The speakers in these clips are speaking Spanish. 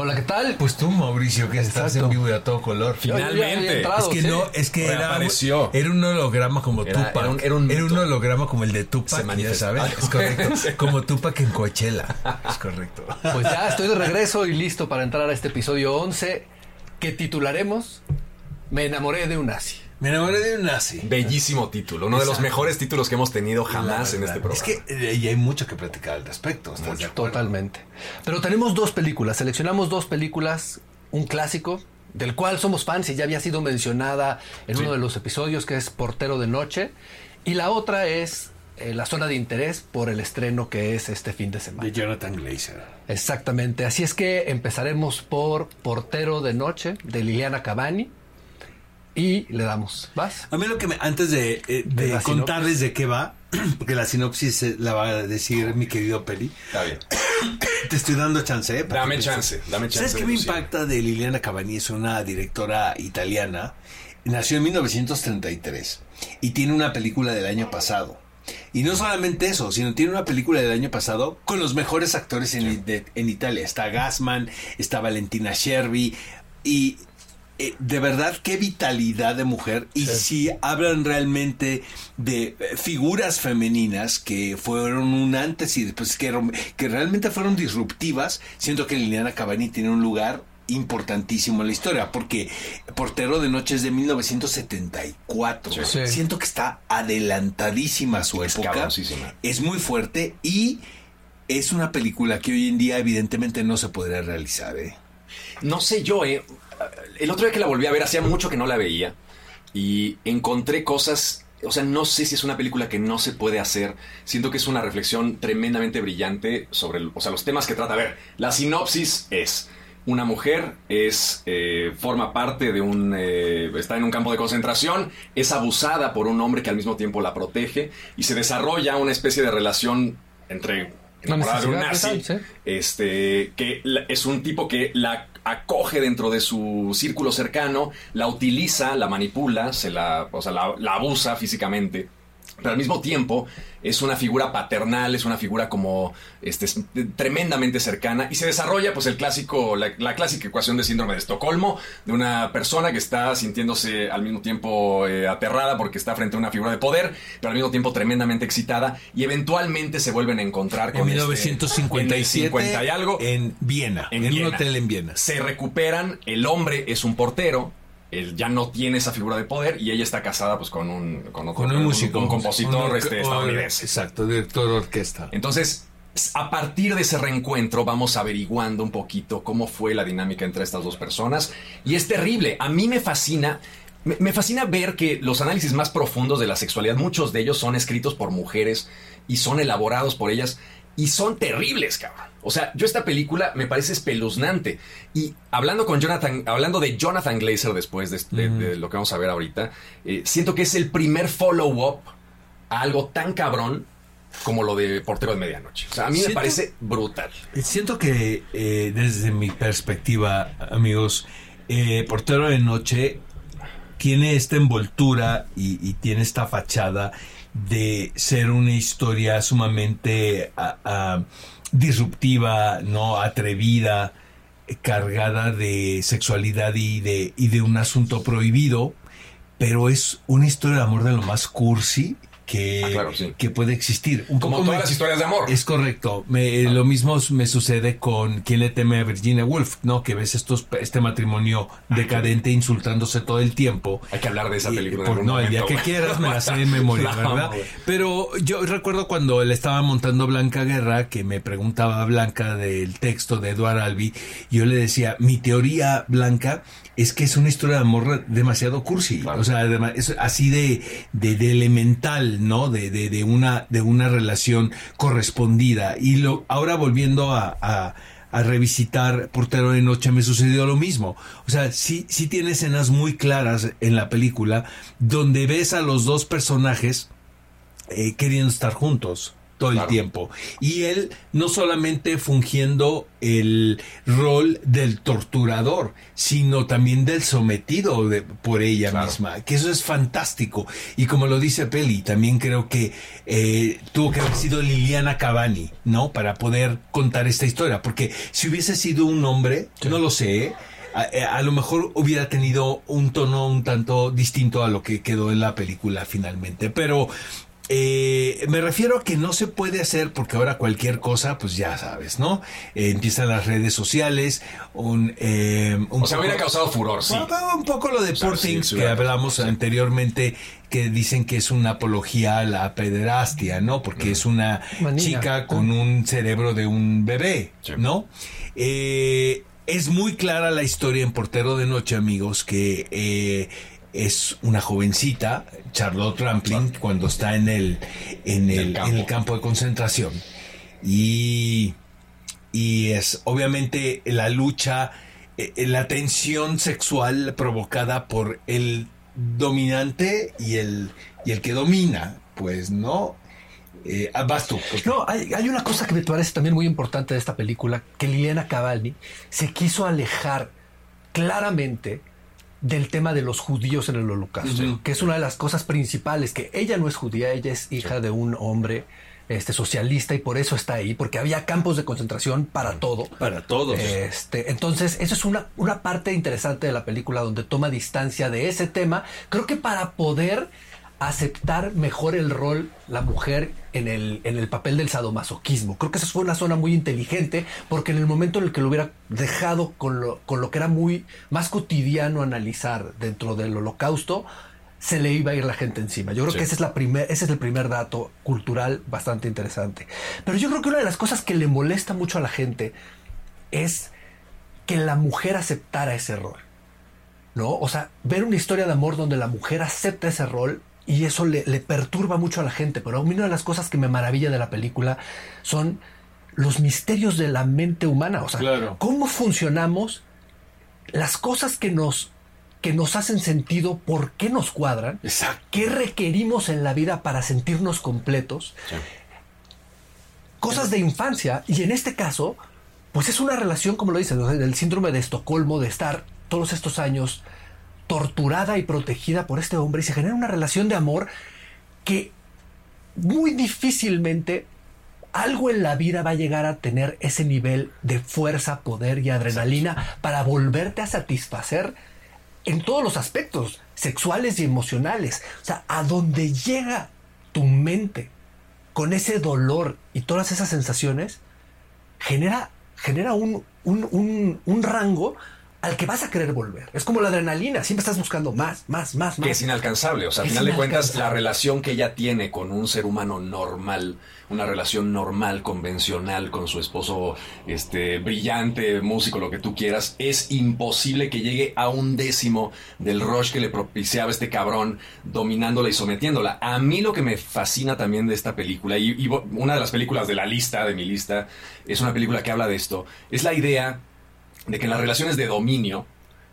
Hola, ¿qué tal? Pues tú, Mauricio, que estás en vivo y a todo color. Finalmente. entrado, Es que sí. no, es que era, Reapareció. era un holograma como Era- Tupac. era un- era un mito. holograma como el de Tupac, Se ya sabes. Es correcto. Como Tupac en Coachella. Es correcto. Pues ya estoy de regreso y listo para entrar a este episodio 11 que titularemos Me enamoré de un nazi. Me enamoré de un nazi. Bellísimo título, uno de los mejores títulos que hemos tenido jamás en este programa. Es que eh, y hay mucho que platicar al respecto. Totalmente. Pero tenemos dos películas, seleccionamos dos películas, un clásico del cual somos fans y ya había sido mencionada en Sí. uno de los episodios que es Portero de Noche y la otra es eh, La Zona de Interés por el estreno que es este fin de semana. De Jonathan Glazer. Exactamente, así es que empezaremos por Portero de Noche de Liliana Cavani y le damos. ¿Vas? A mí lo que me, antes de, eh, De contarles de qué va, porque la sinopsis eh, la va a decir mi querido Peli, Está bien. te estoy dando chance, ¿eh? Dame chance, dame chance ¿Sabes qué me impacta de Liliana Cavani? Es una directora italiana, nació en 1933 y tiene una película del año pasado. Y no solamente eso, sino tiene una película del año pasado con los mejores actores en, de- en Italia. Está Gassman, está Valentina Sherby y eh, de verdad qué vitalidad de mujer. Y si hablan realmente de eh, figuras femeninas que fueron un antes y después que, que realmente fueron disruptivas, siento que Liliana Cavani tiene un lugar importantísimo en la historia, porque Portero de Noche es de 1974. Sí. Sí. Siento que está adelantadísima a su Es época. Es muy fuerte y es una película que hoy en día evidentemente no se podría realizar. ¿eh? No sé yo, eh. El otro día que la volví a ver, hacía mucho que no la veía. Y encontré cosas. O sea, no sé si es una película que no se puede hacer. Siento que es una reflexión tremendamente brillante sobre o sea, los temas que trata. A ver, la sinopsis es. Una mujer es eh, forma parte de un eh, está en un campo de concentración, es abusada por un hombre que al mismo tiempo la protege y se desarrolla una especie de relación entre enamorada de un nazi, este, que es un tipo que la acoge dentro de su círculo cercano, la utiliza, la manipula, se la, o sea, la, la abusa físicamente. Pero al mismo tiempo es una figura paternal, es una figura como este, es tremendamente cercana y se desarrolla pues el clásico, la, la clásica ecuación de síndrome de Estocolmo, de una persona que está sintiéndose al mismo tiempo eh, aterrada porque está frente a una figura de poder, pero al mismo tiempo tremendamente excitada y eventualmente se vuelven a encontrar En con este- 1957 en el 50 y algo en Viena, en, En un hotel en Viena. se recuperan, el hombre es un portero, él ya no tiene esa figura de poder y ella está casada pues con un, con otro- Con un músico, un compositor un- este, un- estadounidense. Exacto, director de orquesta. Entonces, a partir de ese reencuentro vamos averiguando un poquito cómo fue la dinámica entre estas dos personas y es terrible. A mí me fascina me, me fascina ver que los análisis más profundos de la sexualidad, muchos de ellos son escritos por mujeres y son elaborados por ellas y son terribles, cabrón. O sea, yo esta película me parece espeluznante. Y hablando con Jonathan, hablando de Jonathan Glazer después de, de- de lo que vamos a ver ahorita, eh, siento que es el primer follow-up a algo tan cabrón como lo de Portero de Medianoche. O sea, a mí me parece brutal. Siento que eh, desde mi perspectiva, amigos, eh, Portero de Noche tiene esta envoltura y, y tiene esta fachada de ser una historia sumamente disruptiva, no atrevida, cargada de sexualidad y de, y de un asunto prohibido, pero es una historia de amor de lo más cursi que, Ah, claro, sí. que puede existir. Un Como poco todas me- las historias de amor. es correcto. Me- Lo mismo me sucede con quien le teme a Virginia Woolf, ¿no? Que ves estos, este matrimonio decadente insultándose todo el tiempo. Hay que hablar de esa película. por- no, el día que quieras me la sé de memoria, ¿verdad? Pero yo recuerdo cuando le estaba montando Blanca Guerra, que me preguntaba Blanca del texto de Edward Albee, yo le decía, mi teoría, Blanca, es que es una historia de amor demasiado cursi. Claro. O sea, es así de, de, de elemental, ¿no? De, de, una, de una relación correspondida. Y lo, ahora volviendo a, a- a revisitar Portero de Noche me sucedió lo mismo. O sea, sí, sí tiene escenas muy claras en la película donde ves a los dos personajes eh, queriendo estar juntos. Todo el tiempo. Y él no solamente fungiendo el rol del torturador, sino también del sometido de, por ella misma, que eso es fantástico. Y como lo dice Peli, también creo que eh, tuvo que haber sido Liliana Cavani, ¿no? Para poder contar esta historia, porque si hubiese sido un hombre, no lo sé, a, eh, a, lo mejor hubiera tenido un tono un tanto distinto a lo que quedó en la película finalmente. Pero eh, me refiero a que no se puede hacer porque ahora cualquier cosa, pues ya sabes, ¿no? Eh, empiezan las redes sociales, un... Eh, un o sea, hubiera causado furor, sí. Un, poco lo de Poor que hablamos anteriormente, que dicen que es una apología a la pederastia, ¿no? Porque es una chica con un cerebro de un bebé, ¿no? es muy clara la historia en Portero de Noche, amigos, que es una jovencita, Charlotte Rampling, cuando está en el, en el, campo. en el campo de concentración. Y, y es obviamente la lucha, eh, la tensión sexual provocada por el dominante y el, y el que domina, pues, ¿no? Eh, ah, vas tú. No, hay, hay, una cosa que me parece también muy importante de esta película, que Liliana Cavalli se quiso alejar claramente del tema de los judíos en el holocausto, que es una de las cosas principales, que ella no es judía, ella es hija de un hombre este, socialista y por eso está ahí, porque había campos de concentración para todo. Para todos. Este, entonces, eso es una, una parte interesante de la película donde toma distancia de ese tema, creo que para poder aceptar mejor el rol la mujer en el, en el papel del sadomasoquismo. Creo que esa fue una zona muy inteligente porque en el momento en el que lo hubiera dejado con lo, con lo que era muy más cotidiano analizar dentro del holocausto, se le iba a ir la gente encima. Yo creo que ese es, la primer, ese es el primer dato cultural bastante interesante. Pero yo creo que una de las cosas que le molesta mucho a la gente es que la mujer aceptara ese rol. ¿No? O sea, ver una historia de amor donde la mujer acepta ese rol y eso le, perturba mucho a la gente. Pero una de las cosas que me maravilla de la película son los misterios de la mente humana. O sea, cómo funcionamos, las cosas que nos, que nos hacen sentido, por qué nos cuadran, qué requerimos en la vida para sentirnos completos. Cosas de infancia. Y en este caso, pues es una relación, como lo dicen, del síndrome de Estocolmo, de estar todos estos años torturada y protegida por este hombre y se genera una relación de amor que muy difícilmente algo en la vida va a llegar a tener ese nivel de fuerza, poder y adrenalina para volverte a satisfacer en todos los aspectos sexuales y emocionales. O sea, a donde llega tu mente con ese dolor y todas esas sensaciones, genera, genera un, un, un rango al que vas a querer volver. Es como la adrenalina, siempre estás buscando más, más, más, más. Que es inalcanzable, o sea, al final de cuentas, la relación que ella tiene con un ser humano normal, una relación normal, convencional, con su esposo, este, brillante, músico, lo que tú quieras, es imposible que llegue a un décimo del rush que le propiciaba este cabrón, dominándola y sometiéndola. A mí lo que me fascina también de esta película, y, y una de las películas de la lista, de mi lista, es una película que habla de esto, es la idea de que en las relaciones de dominio,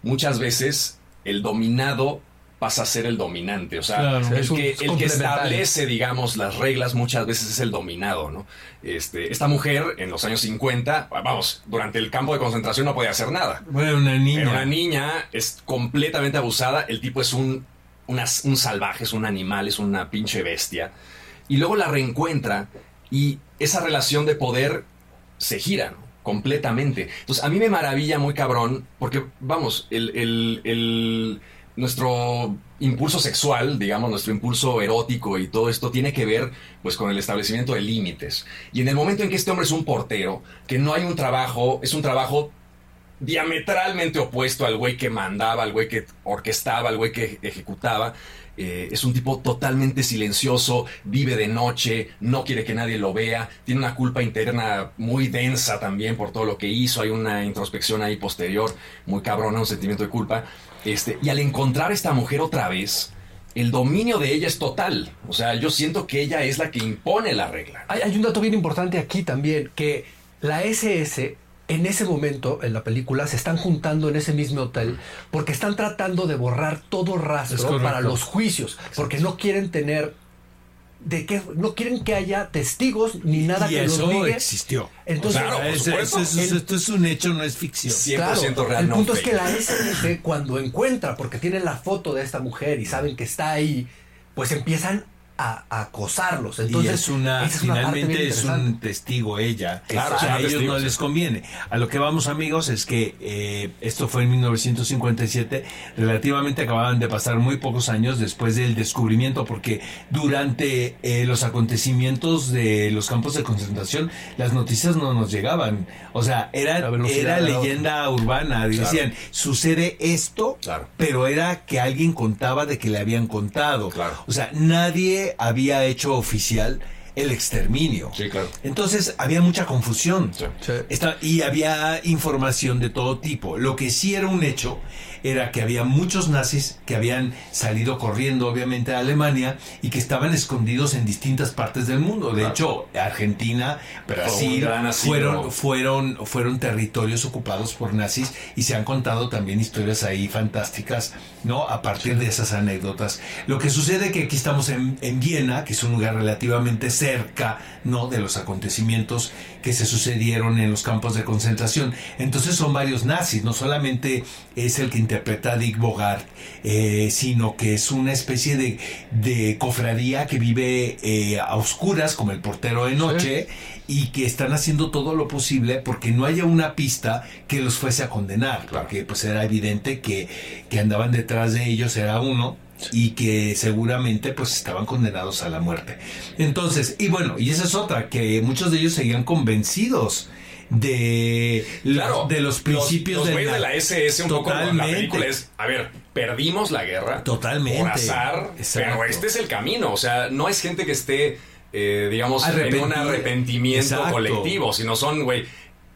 muchas veces el dominado pasa a ser el dominante. O sea, el, que, el que establece, digamos, las reglas muchas veces es el dominado, ¿no? Este, esta mujer en los años 50, vamos, durante el campo de concentración no podía hacer nada. Bueno, una niña. una niña es completamente abusada. El tipo es un, un salvaje, es un animal, es una pinche bestia. Y luego la reencuentra y esa relación de poder se gira, ¿no? Completamente. Entonces, a mí me maravilla muy cabrón, porque, vamos, el, nuestro impulso sexual, digamos, nuestro impulso erótico y todo esto tiene que ver, pues, con el establecimiento de límites. Y en el momento en que este hombre es un portero, que no hay un trabajo, es un trabajo diametralmente opuesto al güey que mandaba, al güey que orquestaba, al güey que ejecutaba, eh, es un tipo totalmente silencioso, vive de noche, no quiere que nadie lo vea, tiene una culpa interna muy densa también por todo lo que hizo, hay una introspección ahí posterior, muy cabrona, un sentimiento de culpa. Este, y al encontrar a esta mujer otra vez, el dominio de ella es total. O sea, yo siento que ella es la que impone la regla. Hay, hay un dato bien importante aquí también, que la SS en ese momento en la película se están juntando en ese mismo hotel porque están tratando de borrar todo rastro para los juicios, porque no quieren tener de que no quieren que haya testigos ni nada y que eso los ligue. existió. Entonces, Claro, por Es- supuesto. es- es- El- esto es un hecho, no es ficción. 100% real, el no punto es fake. que la SNC cuando encuentra, porque tienen la foto de esta mujer y saben que está ahí, pues empiezan a, a acosarlos. Entonces, y es una, es finalmente es un testigo ella. Claro, O sea, son a ellos testigos, no les conviene. A lo que vamos, amigos, es que eh, esto fue en 1957. Relativamente acababan de pasar muy pocos años después del descubrimiento, porque durante eh, los acontecimientos de los campos de concentración, las noticias no nos llegaban. O sea, era, era leyenda urbana. Decían, sucede esto, Claro. pero era que alguien contaba de que le habían contado. Claro. O sea, nadie había hecho oficial el exterminio. Sí, claro. Entonces había mucha confusión. Sí. Sí. Esta- y había información de todo tipo. Lo que sí era un hecho era que había muchos nazis que habían salido corriendo, obviamente, a Alemania y que estaban escondidos en distintas partes del mundo. De Claro. hecho, Argentina, Brasil, fueron, fueron, fueron territorios ocupados por nazis y se han contado también historias ahí fantásticas, ¿no? A partir de esas anécdotas. Lo que sucede que aquí estamos en, en Viena, que es un lugar relativamente cerca, ¿no? De los acontecimientos que se sucedieron en los campos de concentración. Entonces son varios nazis, no solamente es el que interpreta Dick Bogart, eh, sino que es una especie de, de cofradía que vive eh, a oscuras, como el portero de noche, y que están haciendo todo lo posible porque no haya una pista que los fuese a condenar, Claro. porque pues era evidente que, que andaban detrás de ellos, era uno, y que seguramente pues estaban condenados a la muerte. Entonces, y bueno, y esa es otra, que muchos de ellos seguían convencidos de, la- Claro, de los principios los, de, güeyes de la SS un poco la Totalmente. película es, a ver, perdimos la guerra. Totalmente. Por azar, Exacto. pero este es el camino, o sea, no es gente que esté, eh, digamos, en un arrepentimiento Exacto. colectivo, sino son, güey,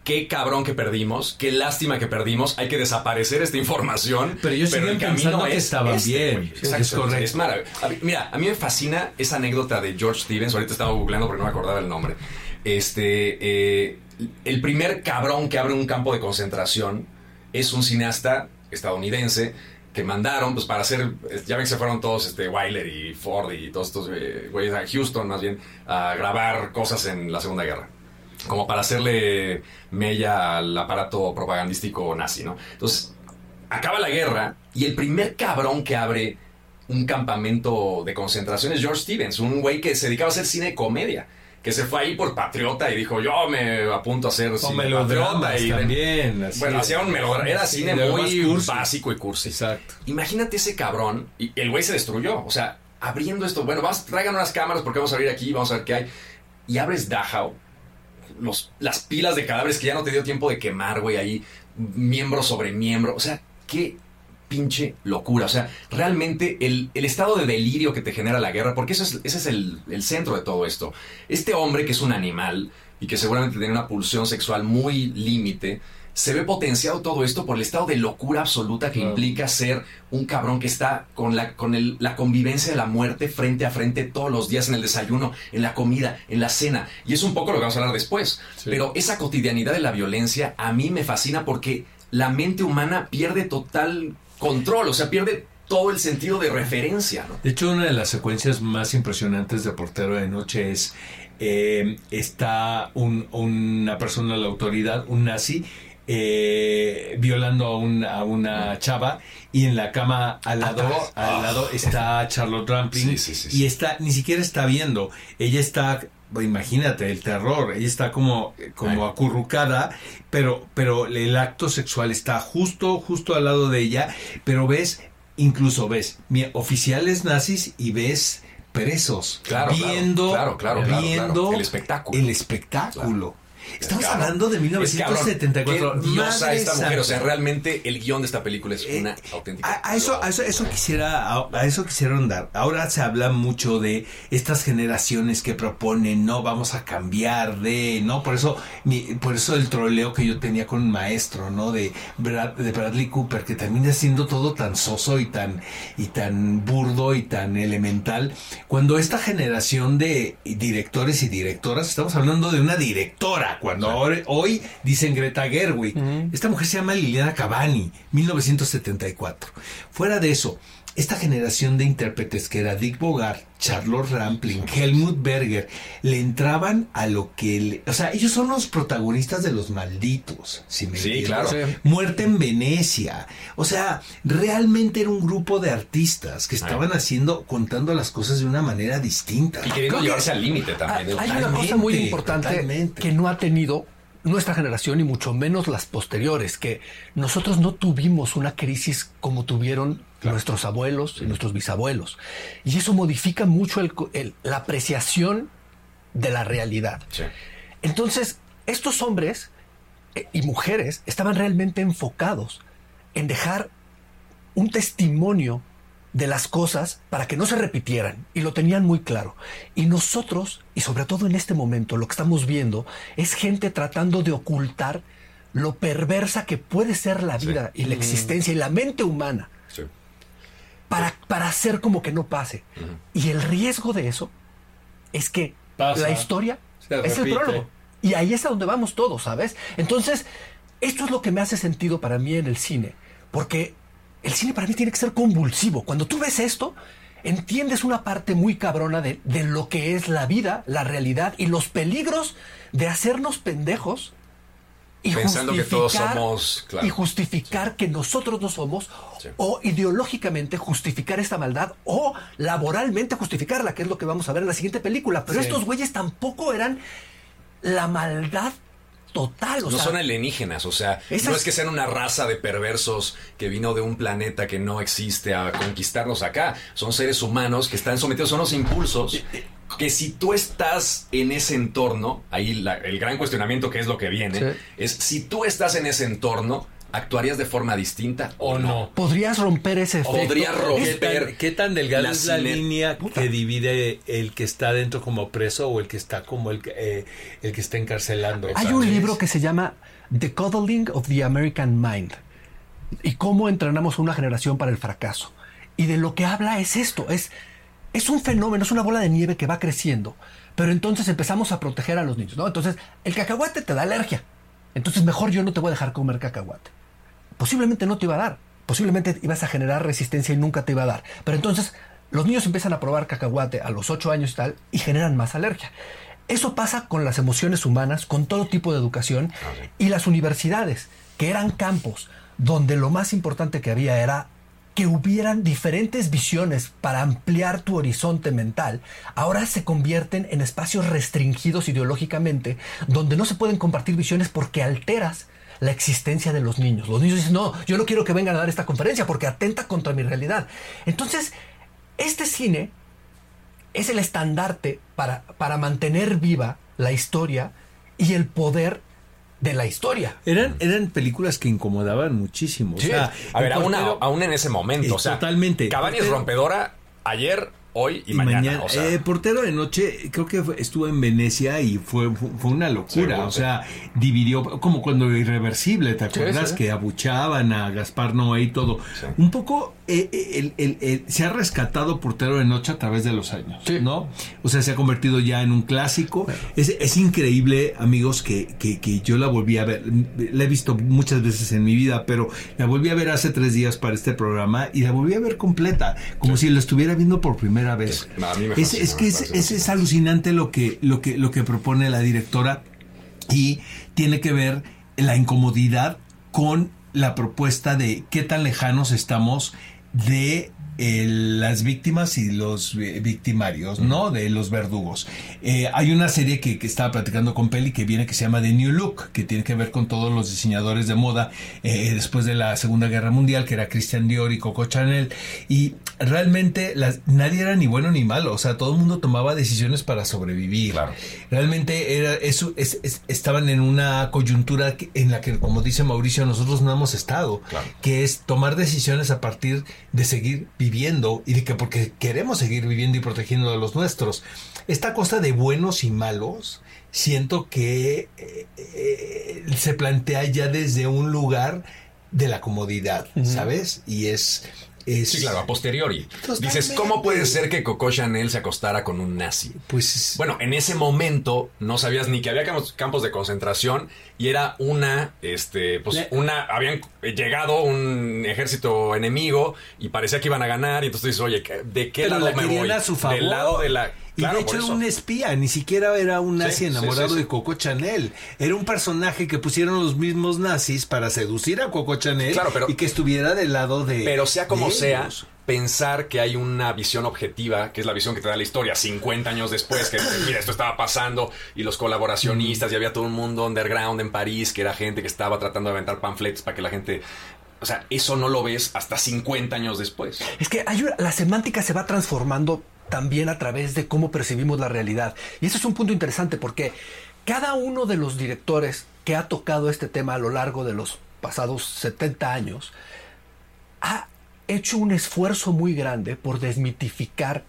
qué cabrón que perdimos, qué lástima que perdimos, hay que desaparecer esta información. Pero ellos siguen pensando que estaban bien. güey. Es Exacto, correcto. es maravilloso. Mira, a mí me fascina esa anécdota de George Stevens, ahorita estaba googleando porque no me acordaba el nombre. Este, eh, el primer cabrón que abre un campo de concentración es un cineasta estadounidense que mandaron pues para hacer, ya ven que se fueron todos este Wyler y Ford y todos estos eh, güeyes a Houston más bien a grabar cosas en la Segunda Guerra como para hacerle mella al aparato propagandístico nazi, ¿no? Entonces, acaba la guerra y el primer cabrón que abre un campamento de concentración es George Stevens, un güey que se dedicaba a hacer cine de comedia, que se fue ahí por patriota y dijo, yo me apunto a hacer cine patriota. Y también. así. bueno, hacía un melodrama, era cine muy básico y cursi. Exacto. Imagínate ese cabrón, y el güey se destruyó, o sea, abriendo esto, bueno, vas, traigan unas cámaras porque vamos a abrir aquí, vamos a ver qué hay, y abres Dachau, los, las pilas de cadáveres que ya no te dio tiempo de quemar, güey, ahí, miembro sobre miembro, o sea, qué pinche locura, o sea, realmente el, el estado de delirio que te genera la guerra, porque eso es, ese es el, el centro de todo esto, este hombre que es un animal y que seguramente tiene una pulsión sexual muy límite, se ve potenciado todo esto por el estado de locura absoluta que Claro. implica ser un cabrón que está con, la, con el- la convivencia de la muerte frente a frente todos los días en el desayuno, en la comida, en la cena. Y es un poco lo que vamos a hablar después. Sí. Pero esa cotidianidad de la violencia a mí me fascina porque la mente humana pierde total control, o sea, pierde todo el sentido de referencia. ¿no? De hecho, una de las secuencias más impresionantes de Portero de Noche es eh, está un- una persona de la autoridad, un nazi, eh, violando a, un- a una chava y en la cama al lado, Atrás. al Ah. lado está Charlotte Rampling Sí, sí, sí, y está ni siquiera está viendo, ella está Imagínate el terror, ella está como, como Ay. acurrucada, pero, pero el acto sexual está justo, justo al lado de ella, pero ves, incluso ves oficiales nazis y ves presos Claro, viendo, claro, claro, viendo. El espectáculo. el espectáculo. Estamos Cabrón. hablando de Es 1974. cabrón. Qué diosa esta mujer. O sea, realmente el guion de esta película es una Eh, auténtica. A, a eso, a eso, eso quisiera, a, a eso quisieron dar. Ahora se habla mucho de estas generaciones que proponen, no vamos a cambiar de, no, por eso, mi- por eso el troleo que yo tenía con un maestro, no, de, Brad- de Bradley Cooper, que termina siendo todo tan soso y tan, y tan burdo y tan elemental. Cuando esta generación de directores y directoras, estamos hablando de una directora, cuando ahora- hoy dicen Greta Gerwig, esta mujer se llama Liliana Cavani, 1974. Fuera de eso, esta generación de intérpretes que era Dick Bogart, Charlotte Rampling, Helmut Berger, le entraban a lo que... Le, o sea, ellos son los protagonistas de Los Malditos, si me Sí, claro. Sí. Muerte en Venecia. O sea, realmente era un grupo de artistas que estaban haciendo, contando las cosas de una manera distinta. Y queriendo Creo que- llevarse al límite Ah, también. Hay una cosa muy importante totalmente. que no ha tenido nuestra generación y mucho menos las posteriores, que nosotros no tuvimos una crisis como tuvieron nuestros abuelos y nuestros bisabuelos. Y eso modifica mucho el co- el- la apreciación de la realidad. Sí. Entonces, estos hombres eh, y mujeres estaban realmente enfocados en dejar un testimonio de las cosas para que no se repitieran y lo tenían muy claro. Y nosotros, y sobre todo en este momento, lo que estamos viendo es gente tratando de ocultar lo perversa que puede ser la vida y la existencia y la mente humana. Para, para hacer como que no pase. Y el riesgo de eso es que Pasa. la historia es el prólogo. Y ahí es a donde vamos todos, ¿sabes? Entonces, esto es lo que me hace sentido para mí en el cine. Porque el cine para mí tiene que ser convulsivo. Cuando tú ves esto, entiendes una parte muy cabrona de, de lo que es la vida, la realidad y los peligros de hacernos pendejos. Y Pensando que todos somos, claro. Y justificar que nosotros no somos, Sí. o ideológicamente justificar esta maldad, o laboralmente justificarla, que es lo que vamos a ver en la siguiente película. Pero Sí. estos güeyes tampoco eran la maldad total. O no sea, son alienígenas, o sea, Esas- no es que sean una raza de perversos que vino de un planeta que no existe a conquistarnos acá. Son seres humanos que están sometidos a unos impulsos que si tú estás en ese entorno, ahí la- el gran cuestionamiento que es lo que viene, Sí. es si tú estás en ese entorno, ¿actuarías de forma distinta o, no? podrías romper ese efecto. Podría romper. ¿Qué tan, qué tan delgada es la cine- línea Puta. que divide el que está dentro como preso o el que está como el, que- eh, el que está encarcelando? Hay un libro que se llama The Coddling of the American Mind y cómo entrenamos a una generación para el fracaso. Y de lo que habla es esto, es, es un fenómeno, es una bola de nieve que va creciendo, pero entonces empezamos a proteger a los niños, ¿no? Entonces, el cacahuate te da alergia, entonces mejor yo no te voy a dejar comer cacahuate. Posiblemente no te iba a dar, posiblemente ibas a generar resistencia y nunca te iba a dar, pero entonces los niños empiezan a probar cacahuate a los 8 años y tal y generan más alergia. Eso pasa con las emociones humanas, con todo tipo de educación y las universidades, que eran campos donde lo más importante que había era que hubieran diferentes visiones para ampliar tu horizonte mental, ahora se convierten en espacios restringidos ideológicamente, donde no se pueden compartir visiones porque alteras la existencia de los niños. Los niños dicen, no, yo no quiero que vengan a dar esta conferencia porque atenta contra mi realidad. Entonces, este cine es el estandarte para, para mantener viva la historia y el poder de la historia. Eran, eran películas que incomodaban muchísimo. o Sí. sea, a ver, aún, aún en ese momento. Eh, o sea, totalmente. Pero- rompedora ayer, hoy y, Y mañana. mañana, o sea, eh, portero de noche, creo que fue- estuvo en Venecia y fue, fue, fue una locura. O sea, dividió, como cuando Irreversible, ¿te acuerdas? sí. Que abuchaban a Gaspar Noé y todo. Un poco el- el- el- se ha rescatado portero de noche a través de los años, Sí. ¿no? O sea, se ha convertido ya en un clásico. Es, es increíble, amigos, que, que, que yo la volví a ver. La he visto muchas veces en mi vida, pero la volví a ver hace tres días para este programa y la volví a ver completa, como si la estuviera viendo por primera vez. Es, fascina, es que es, es- es alucinante lo que, lo, que, lo que propone la directora y tiene que ver la incomodidad con la propuesta de qué tan lejanos estamos de eh, las víctimas y los eh, victimarios, ¿no? De los verdugos. Eh, hay una serie que, que estaba platicando con Peli que viene que se llama The New Look, que tiene que ver con todos los diseñadores de moda eh, después de la Segunda Guerra Mundial, que era Christian Dior y Coco Chanel. Y realmente las, nadie era ni bueno ni malo, o sea, todo el mundo tomaba decisiones para sobrevivir. Claro. Realmente era eso, es- es- estaban en una coyuntura en la que, como dice Mauricio, nosotros no hemos estado, Claro. que es tomar decisiones a partir de seguir viviendo y de que porque queremos seguir viviendo y protegiendo a los nuestros. Esta cosa de buenos y malos, siento que eh, eh, se plantea ya desde un lugar de la comodidad, ¿sabes? Y es es... Sí, claro, a posteriori. Totalmente. Dices, ¿cómo puede ser que Coco Chanel se acostara con un nazi? Pues Bueno, en ese momento no sabías ni que había campos, de concentración y era una, este, pues Le- una, habían llegado un ejército enemigo y parecía que iban a ganar y entonces dices, oye, ¿de qué pero lado la me voy? a su favor. Del lado de la... Y Claro, de hecho era un espía, ni siquiera era un nazi Sí, enamorado sí, sí. de Coco Chanel. Era un personaje que pusieron los mismos nazis para seducir a Coco Chanel Claro, pero- y que estuviera del lado de. Pero sea como sea, ellos. pensar que hay una visión objetiva, que es la visión que te da la historia 50 años después, que mira, esto estaba pasando y los colaboracionistas y había todo un mundo underground en París, que era gente que estaba tratando de aventar panfletos para que la gente... O sea, eso no lo ves hasta 50 años después. Es que hay una- la semántica se va transformando también a través de cómo percibimos la realidad. Y ese es un punto interesante porque cada uno de los directores que ha tocado este tema a lo largo de los pasados 70 años ha hecho un esfuerzo muy grande por desmitificar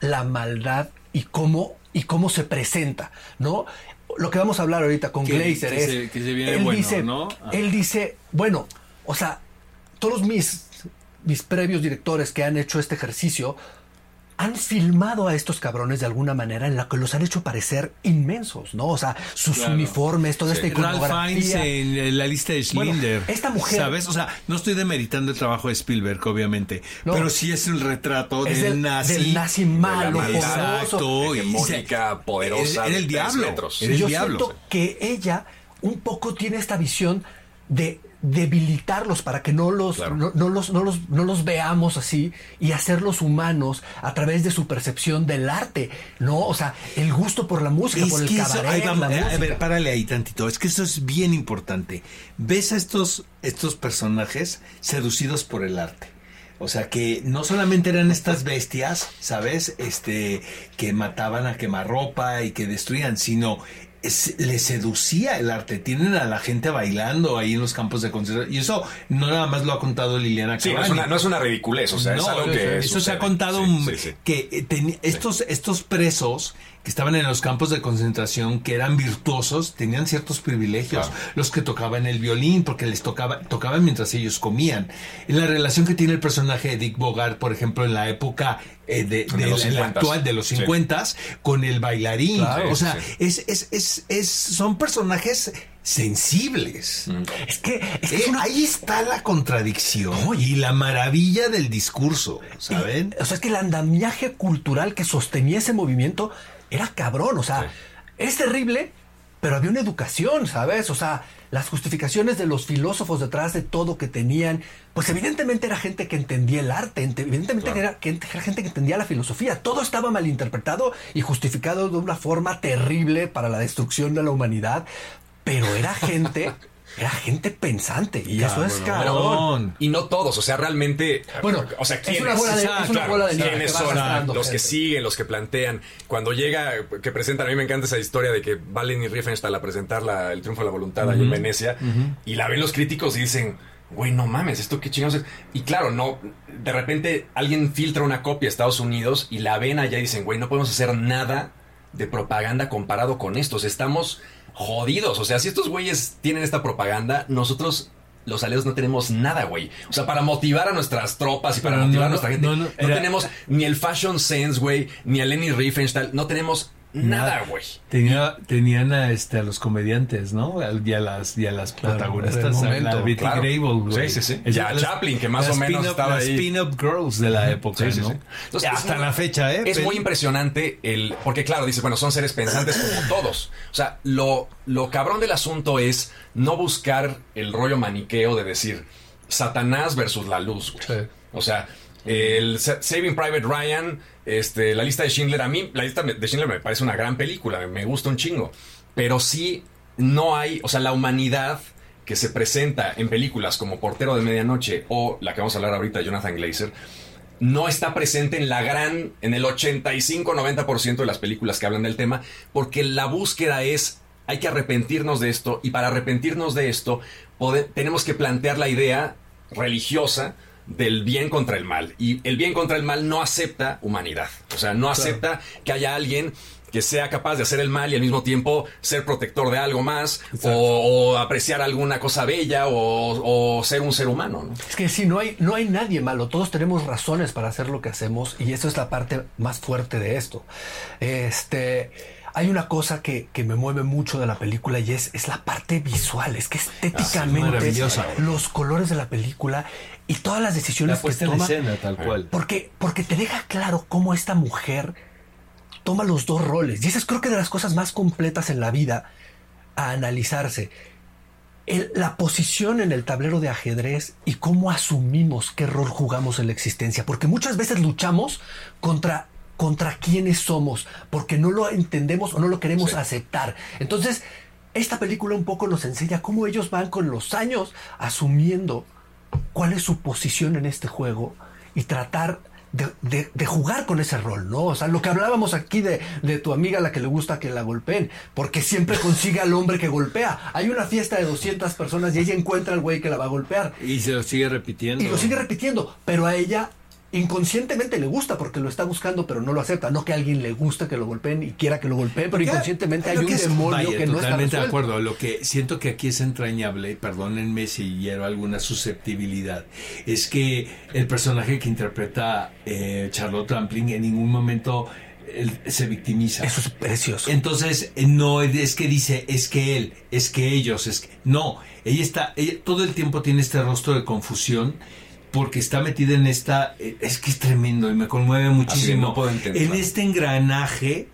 la maldad y cómo y cómo se presenta, ¿no? Lo que vamos a hablar ahorita con Que- Glazer que es se- que se viene él bueno, dice, ¿no? Ah. él dice, bueno, o sea, todos mis mis previos directores que han hecho este ejercicio han filmado a estos cabrones de alguna manera en la que los han hecho parecer inmensos, ¿no? O sea, sus Claro. uniformes, toda esta Ralph Fiennes iconografía. en eh, la lista de Bueno, Schlinder. esta mujer- ¿Sabes? O sea, no estoy demeritando el trabajo de Spielberg, obviamente. No. pero sí es el retrato Es del, del- nazi. del nazi malo, poderoso. Exacto. y- Hegemónica, poderosa, Era el de diablo. metros. Era el Yo diablo. siento que ella un poco tiene esta visión de debilitarlos para que no los, Claro. no, no los, no, los, no los veamos así y hacerlos humanos a través de su percepción del arte, ¿no? O sea, el gusto por la música, por el eso- cabaret, ahí vamos, la a música. ver, párale ahí tantito. Es que eso es bien importante. Ves a estos, estos personajes seducidos por el arte. O sea que no solamente eran estas bestias, ¿sabes? Este, que mataban a quemarropa y que destruían, sino es- les seducía el arte. Tienen a la gente bailando ahí en los campos de concentración. Y eso no nada más lo ha contado Liliana Sí, no es, Cavani. una, no es una ridiculez, o sea, es No, algo sí, que. Eso se ha contado Sí, sí, sí. que eh, teni- estos, estos presos que estaban en los campos de concentración, que eran virtuosos, tenían ciertos privilegios. Claro. Los que tocaban el violín, porque les tocaba, tocaban mientras ellos comían. En la relación que tiene el personaje de Dick Bogart, por ejemplo, en la época eh, de, De de los la- en la 50s. actual de los Sí. 50 con el bailarín. Claro, o sea, sí. es, es, es, es- son personajes sensibles. Es que, es, que Eh, una- Ahí está la contradicción y la maravilla del discurso, ¿saben? O sea, es que el andamiaje cultural que sostenía ese movimiento era cabrón. O sea, es terrible, pero había una educación, ¿sabes? O sea, las justificaciones de los filósofos detrás de todo que tenían, pues evidentemente era gente que entendía el arte, ente- evidentemente era, era gente que entendía la filosofía. Todo estaba malinterpretado y justificado de una forma terrible para la destrucción de la humanidad, pero era gente, era gente pensante. Y eso es cabrón. Y no todos, o sea, realmente. Bueno, o sea, es ¿quiénes? una bola de- es una bola de ¿Quiénes son los que gente. siguen, los que plantean? Cuando llega, que presentan, a mí me encanta esa historia de que va Leni Riefenstahl a presentar la- el triunfo de la voluntad ahí en Venecia y la ven los críticos y dicen. Güey, no mames, esto qué chingados es. Y claro, no, de repente alguien filtra una copia a Estados Unidos y la ven allá y dicen, güey, no podemos hacer nada de propaganda comparado con estos. Estamos jodidos. O sea, si estos güeyes tienen esta propaganda, nosotros, los aliados, no tenemos nada, güey. O sea, para motivar a nuestras tropas y para motivar no, a nuestra gente, no, no, no, era- tenemos ni el fashion sense, güey, ni a Lenny Riefenstahl. No tenemos nada, güey. Tenía, tenían a, este, a los comediantes, ¿no? Y a las, y a las Claro, protagonistas. a la Betty claro. Grable, güey. Sí, sí, sí. Es- Y a las- Chaplin, que más o menos estaba las ahí. pin-up girls de la época, Sí, sí, ¿no? sí. Entonces, Hasta la fecha, ¿eh? Es Pero- muy impresionante el. Porque, claro, dices, bueno, son seres pensantes como todos. O sea, lo, lo cabrón del asunto es no buscar el rollo maniqueo de decir Satanás versus la luz, güey. Sí. O sea, el Sa- Saving Private Ryan, este, la lista de Schindler, a mí la lista de Schindler me parece una gran película, me, gusta un chingo. Pero sí, no hay. O sea, la humanidad que se presenta en películas como Portero de Medianoche o la que vamos a hablar ahorita, Jonathan Glazer, no está presente en la gran, en el 85-90% de las películas que hablan del tema, porque la búsqueda es, hay que arrepentirnos de esto, y para arrepentirnos de esto, tenemos que plantear la idea religiosa del bien contra el mal. Y el bien contra el mal no acepta humanidad. O sea, no acepta que haya alguien que sea capaz de hacer el mal y al mismo tiempo ser protector de algo más o, o apreciar alguna cosa bella o, o ser un ser humano. ¿no? Es que sí, no hay, no hay nadie malo, todos tenemos razones para hacer lo que hacemos y eso es la parte más fuerte de esto. Este, hay una cosa que, que me mueve mucho de la película y es, es la parte visual, es que estéticamente maravillosa. los colores de la película y todas las La decisiones que toma, escena, tal cual. porque, porque te deja claro cómo esta mujer toma los dos roles. Y esa es creo que de las cosas más completas en la vida a analizarse. El- la posición en el tablero de ajedrez y cómo asumimos qué rol jugamos en la existencia. Porque muchas veces luchamos contra, contra quiénes somos, porque no lo entendemos o no lo queremos Sí. aceptar. Entonces, esta película un poco nos enseña cómo ellos van con los años asumiendo cuál es su posición en este juego y tratar de, de- de jugar con ese rol, ¿no? O sea, lo que hablábamos aquí de, de tu amiga a la que le gusta que la golpeen, porque siempre consigue al hombre que golpea. Hay una fiesta de 200 personas y ella encuentra al güey que la va a golpear. Y se lo sigue repitiendo. Y lo sigue repitiendo, pero a ella inconscientemente le gusta porque lo está buscando, pero no lo acepta. No que a alguien le guste que lo golpeen y quiera que lo golpeen, pero inconscientemente hay un demonio vaya, que no está totalmente de acuerdo. Lo que siento que aquí es entrañable, perdónenme si hiero alguna susceptibilidad, es que el personaje que interpreta eh, Charlotte Rampling en ningún momento él se victimiza. Eso es precioso. Entonces, eh, no es que dice, es que él, es que ellos, es que... No, ella está, ella todo el tiempo tiene este rostro de confusión porque está metida en esta... eh, Es que es tremendo y me conmueve muchísimo. no puedo entender. En este engranaje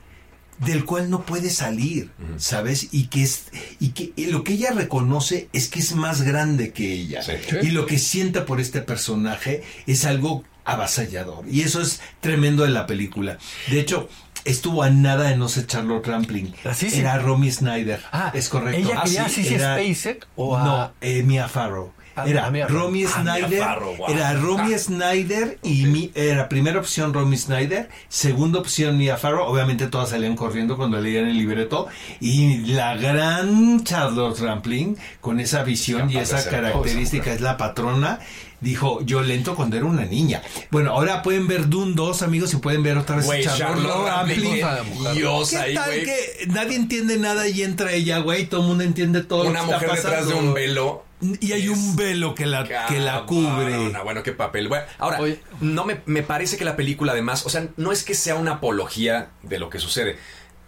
del cual no puede salir, ¿sabes? Y que es y que y lo que ella reconoce es que es más grande que ella. Sí. Y lo que sienta por este personaje es algo avasallador. Y eso es tremendo de la película. De hecho, estuvo a nada de no ser Charlotte Rampling. Así sí. Era Romy Snyder. Ah, es correcto. ¿ella Ah, quería a Sissy era- Spacek o a- No, eh, Mia Farrow. Era. Romy Snyder. Era Romy. Snyder y mi, era primera opción Romy Snyder, segunda opción Mia Farrow. Obviamente todas salían corriendo cuando leían el libreto. Y la gran Charlotte Rampling, con esa visión y esa característica, es la patrona. Dijo, yo lento cuando era una niña. Bueno, ahora pueden ver Dune 2, amigos, y pueden ver otra vez Güey, Charlotte Rampling, de mujer. Dios ¿Qué ahí, tal güey. que nadie entiende nada y entra ella, güey? Todo el mundo entiende todo Una lo que mujer está detrás de un velo. Y hay un velo que la, que la cubre. Bueno, qué papel. Bueno, ahora, Oye. no me, me parece que la película, además, o sea, no es que sea una apología de lo que sucede.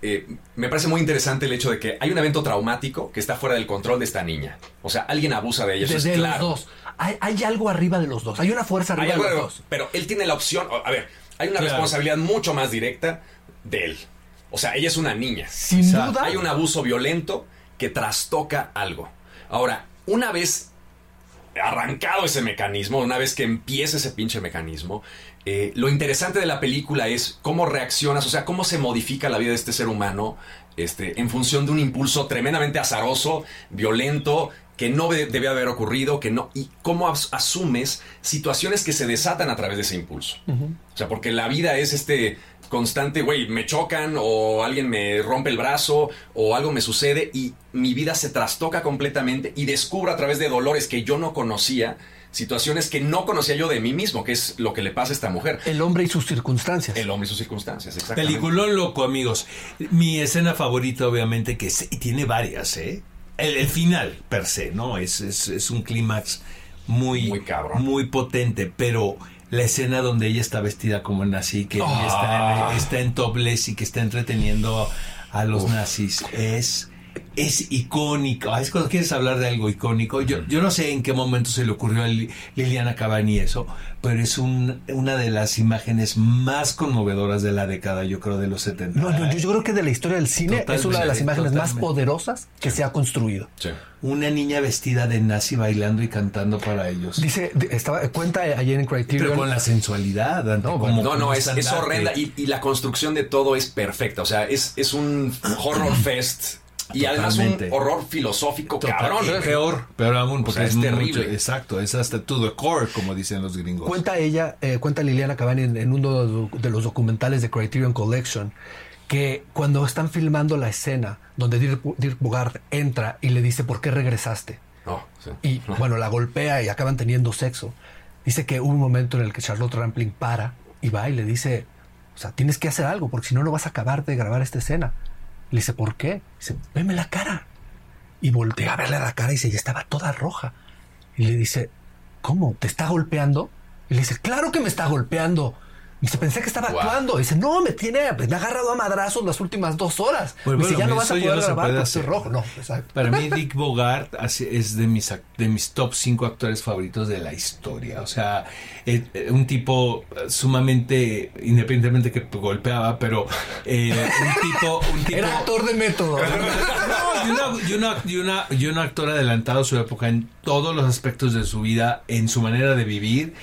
Eh, me parece muy interesante el hecho de que hay un evento traumático que está fuera del control de esta niña. O sea, alguien abusa de ella. Eso Desde es claro. los dos. Hay, hay algo arriba de los dos. Hay una fuerza arriba algo de de- los dos. pero él tiene la opción. A ver, hay una Claro. responsabilidad mucho más directa de él. O sea, ella es una niña. Sin duda. Hay un abuso violento que trastoca algo. Ahora, una vez arrancado ese mecanismo, una vez que empieza ese pinche mecanismo, eh, lo interesante de la película es cómo reaccionas, o sea, cómo se modifica la vida de este ser humano este, en función de un impulso tremendamente azaroso, violento, que no de- debe haber ocurrido, que no, y cómo as- asumes situaciones que se desatan a través de ese impulso. O sea, porque la vida es este constante, güey, me chocan o alguien me rompe el brazo o algo me sucede y mi vida se trastoca completamente y descubro a través de dolores que yo no conocía, situaciones que no conocía yo de mí mismo, que es lo que le pasa a esta mujer. El hombre y sus circunstancias. El hombre y sus circunstancias, exactamente. Peliculón loco, amigos. Mi escena favorita, obviamente, que es- y tiene varias, ¿eh? El, el final, per se, ¿no? Es, es, es un clímax muy, Muy cabrón. muy potente, pero la escena donde ella está vestida como nazi, que Ah. está, en, está en topless y que está entreteniendo a los nazis, es... Es icónico. Es cuando quieres hablar de algo icónico. Yo, yo no sé en qué momento se le ocurrió a Li- Liliana Cavani eso, pero es un- una de las imágenes más conmovedoras de la década, yo creo, de los 70. No, yo, yo creo que de la historia del cine es una de las Totalmente, imágenes más poderosas que se ha construido. Sí. Una niña vestida de nazi bailando y cantando para ellos. Dice, estaba, cuenta ayer en Criterion. Pero con la sensualidad, No, como- No, no, como es, horrenda y, y la construcción de todo es perfecta. O sea, es, es un horror fest y además un horror filosófico Total- cabrón. peor, peor aún, porque sea, es, es mucho- terrible. exacto, es hasta to the core, como dicen los gringos. Cuenta ella, eh, cuenta Liliana Cavani en, en uno de los- documentales de Criterion Collection, que cuando están filmando la escena donde Dirk, Dirk Bogart entra y le dice, ¿por qué regresaste? Sí. Y bueno, la golpea y acaban teniendo sexo. dice que hubo un momento en el que Charlotte Rampling para y va y le dice, o sea, tienes que hacer algo porque si no, no vas a acabar de grabar esta escena. Le dice, ¿por qué? Dice, veme la cara. Y voltea a verle la cara y dice, ya estaba toda roja. Y le dice, ¿cómo? ¿Te está golpeando? Y le dice, claro que me está golpeando. Dice, pensé que estaba Wow. actuando. Dice, no, me tiene, me ha agarrado a madrazos las últimas dos horas. Pues dice, bueno, ya no vas a poder no se grabar puede porque estoy rojo. No, exacto. Para mí Dick Bogart es de mis, ac- de mis top 5 actores favoritos de la historia. O sea, eh, eh, un tipo eh, sumamente, independientemente que golpeaba, pero eh, un tipo... Un tipo Era actor de método. No, y una, y una- y una- y un actor adelantado a su época en todos los aspectos de su vida, en su manera de vivir.